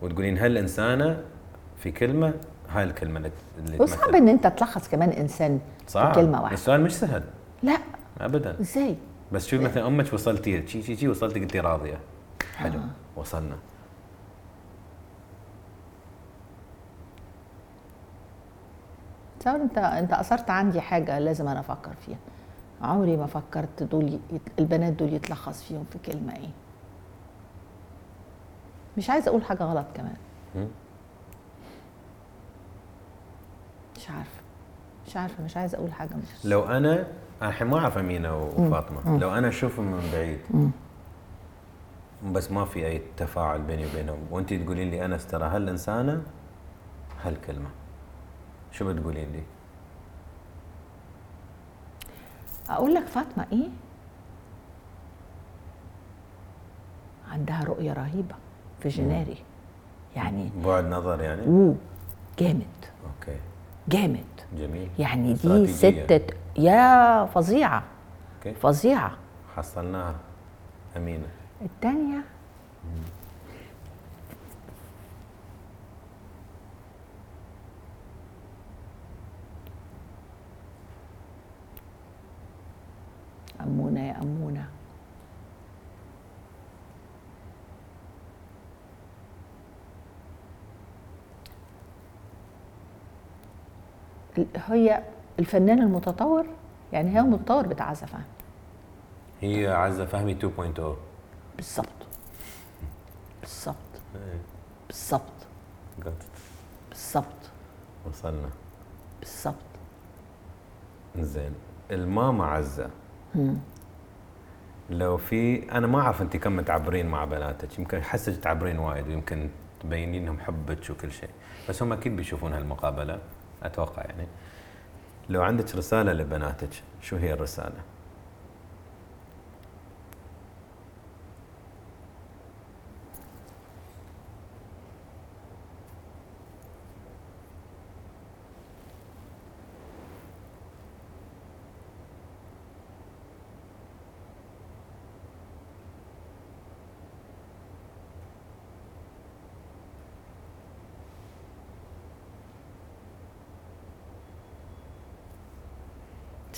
وتقولين هالإنسانة في كلمة هاي الكلمة اللي وصعب. إن أنت تلخص كمان إنسان صعب في كلمة واحدة. السؤال مش سهل. لا. ابدا. إزاي؟ بس شوف مثلا أمك وصلتي شي شي شي وصلتي قلتي راضية. حلو آه. وصلنا. تصور انت أنت أثرت عندي حاجة لازم أنا أفكر فيها. عمري ما فكرت دول البنات دول يتلخص فيهم في كلمة إيه. مش عايزة أقول حاجة غلط كمان. مش عارفة. مش عارفة مش عايزة أقول حاجة مش. لو أنا أنا الحين ما أعرف أمينة وفاطمه لو أنا أشوفهم من بعيد بس ما في أي تفاعل بيني وبينهم. وأنت تقولين لي أنس ترى هالإنسانة هالكلمة. شو بتقولين لي؟ أقول لك فاطمة إيه؟ عندها رؤية رهيبة. visionary يعني بعد نظر يعني؟ اوه جامد. okay. جامد. جميل. يعني دي. ستة يا فظيعة. أوكي. فظيعة. حصلناها. أمينة. الثانية يا أمونة ال- هي الفنان المتطور يعني هي متطور بتعزف عنه هي عزه فهمي 2.0 بالظبط. بالظبط. إيه، بالظبط. بالظبط. وصلنا. بالظبط. زين. الماما عزه لو في أنا ما أعرف أنت كم تعبرين مع بناتك. يمكن احسك تعبرين وايد ويمكن تبينين لهم حبك وكل شيء. بس هم أكيد بيشوفون هالمقابلة. أتوقع يعني لو عندك رسالة لبناتك شو هي الرسالة؟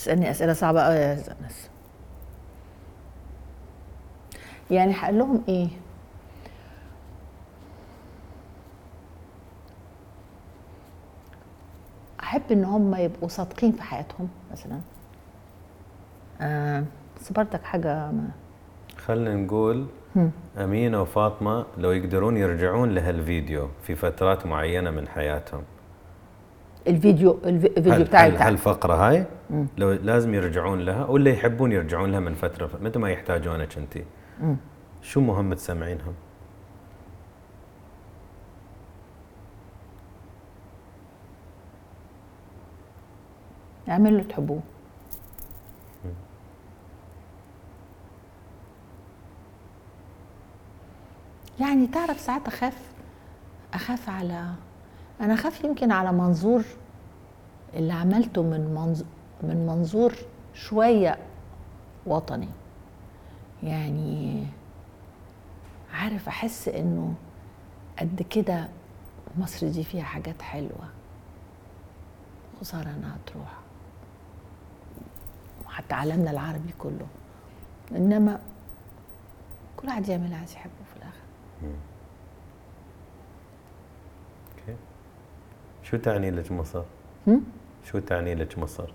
تسألني أسئلة صعبة أوي يا أنس. يعني هقول لهم إيه؟ أحب إن هم يبقوا صادقين في حياتهم مثلا. آه بس برضك حاجة ما. خلينا نقول أمينة وفاطمة لو يقدرون يرجعون لهالفيديو في فترات معينة من حياتهم. الفيديو الفي- الفيديو بتاعي بتاع هالفقرة هاي؟ لو لازم يرجعون لها ولا يحبون يرجعون لها من فترة متى ما يحتاجونك أنت شو مهم تسمعينهم؟ اعملوا اللي تحبوه. يعني تعرف ساعات أخاف أخاف على أنا اخاف يمكن على منظور اللي عملته من منظور من منظور شوية وطني. يعني عارف أحس إنه قد كده مصر دي فيها حاجات حلوة. خساره إنها تروح. وحتى عالمنا العربي كله. إنما كل واحد يعمل اللي عايز يحبه في الآخر أوكي. شو تعني لك مصر؟ شو تعني لك مصر؟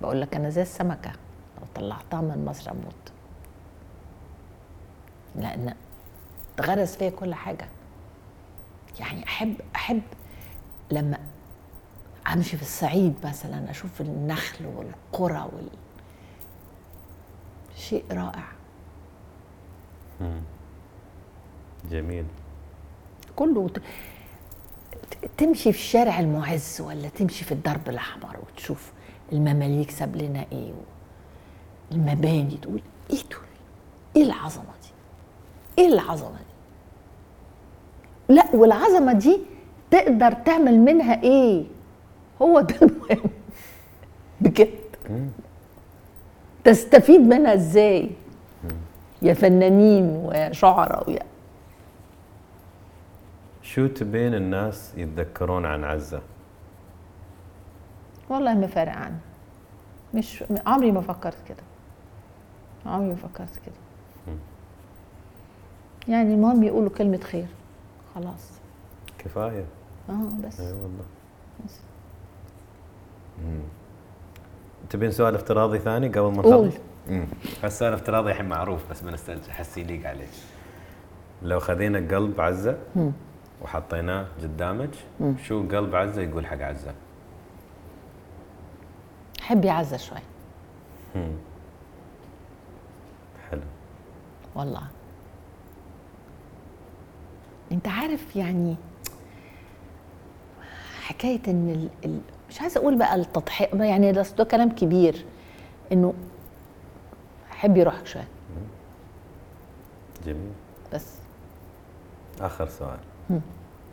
بقول لك أنا زي السمكة لو طلعتها من مصر أموت لأن تغرس فيا كل حاجة يعني أحب أحب لما أمشي في الصعيد مثلا أشوف النخل والقرى وال شيء رائع جميل. كله تمشي في الشارع المعز ولا تمشي في الدرب الأحمر وتشوف المماليك ساب لنا إيه المباني تقول إيه دول؟ إيه العظمة دي؟ إيه العظمة دي؟ لا والعظمة دي تقدر تعمل منها إيه؟ هو ده المهم. بجد. تستفيد منها إزاي؟ يا فنانين ويا شعراء ويا شو تبين الناس يتذكرون عن عزة؟ والله ما فارق عني مش عمري ما فكرت كده عمري ما فكرت كده يعني المهم يقولوا كلمة خير خلاص كفاية آه بس أي والله بس. تبين سؤال افتراضي ثاني قبل ما قول. نخلص؟ مم. السؤال الافتراضي الحين معروف بس بنستلج أحس يليق عليك. لو خذينا قلب عزة وحطيناه قدامك شو قلب عزة يقول حق عزة؟ حب يعزة شوي. حلو. والله. أنت عارف يعني حكاية إن ال... ال... مش عايزة أقول بقى التضحية يعني ده كلام كبير إنه حب يروحك شوية. جميل. بس. آخر سؤال.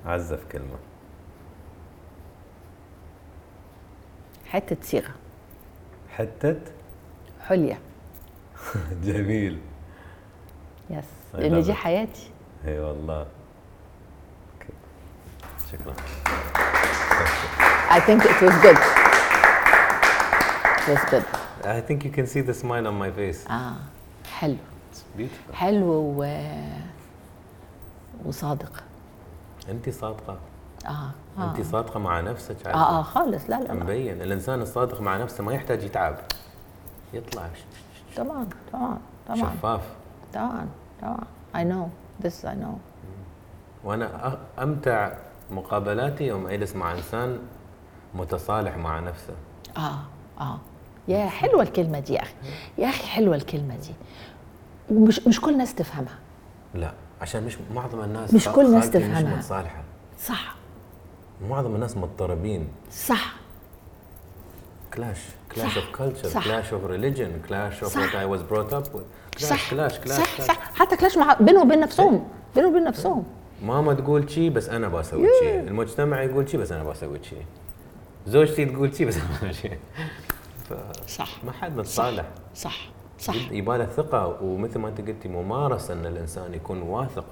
عزة في كلمة. حتة صيغة. حتة؟ حلية. جميل. يس. I لأن دي. حياتي. إي والله. شكرا. I think it was good. It was good. I think you can see the smile on my face. آه حلو. It's beautiful. حلو و وصادق. انت صادقة. آه آه. انت صادقة مع نفسك عزة. آه آه خالص. لا لا. مبين. الإنسان الصادق مع نفسه ما يحتاج يتعب. يطلع. طبعا طبعا طبعا شفاف. طبعا طبعا I know. This I know. وأنا أمتع مقابلاتي يوم أجلس مع إنسان متصالح مع نفسه. آه آه. يا حلوة الكلمة دي يا أخي. يا أخي حلوة الكلمة دي. ومش مش كل الناس تفهمها. لا عشان مش معظم الناس مش كل الناس خالتي مش تفهمها. متصالحة. صح. معظم الناس مضطربين. صح. clash clash. of culture. clash of religion clash of. what I was brought up صح. clash clash صح. clash صح. حتى clash مع بينهم وبين نفسهم. بينهم وبين نفسهم. ماما تقول شي بس أنا بسوي شي. المجتمع يقول شي بس أنا بسوي شي. زوجتي تقول شي بس أنا بسوي شي. صح. ما حد متصالح صح. صح. يبغى له ثقة ومثل ما انت قلتي ممارسة إن الإنسان يكون واثق.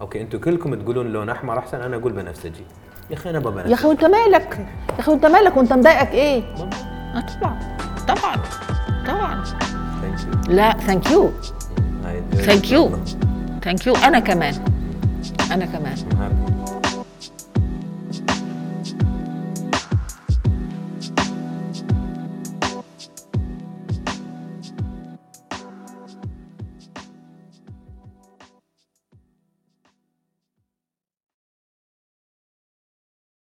okay أنتم كلكم تقولون لون أحمر أحسن أنا أقول بنفسجي يا أخي أنا بنفسجي يا أخي وأنت مالك؟ يا أخي وأنت مالك؟ وأنت مضايقك إيه؟ طبعا. طبعا. طبعا. thank you لا thank you thank you thank you أنا كمان. أنا كمان.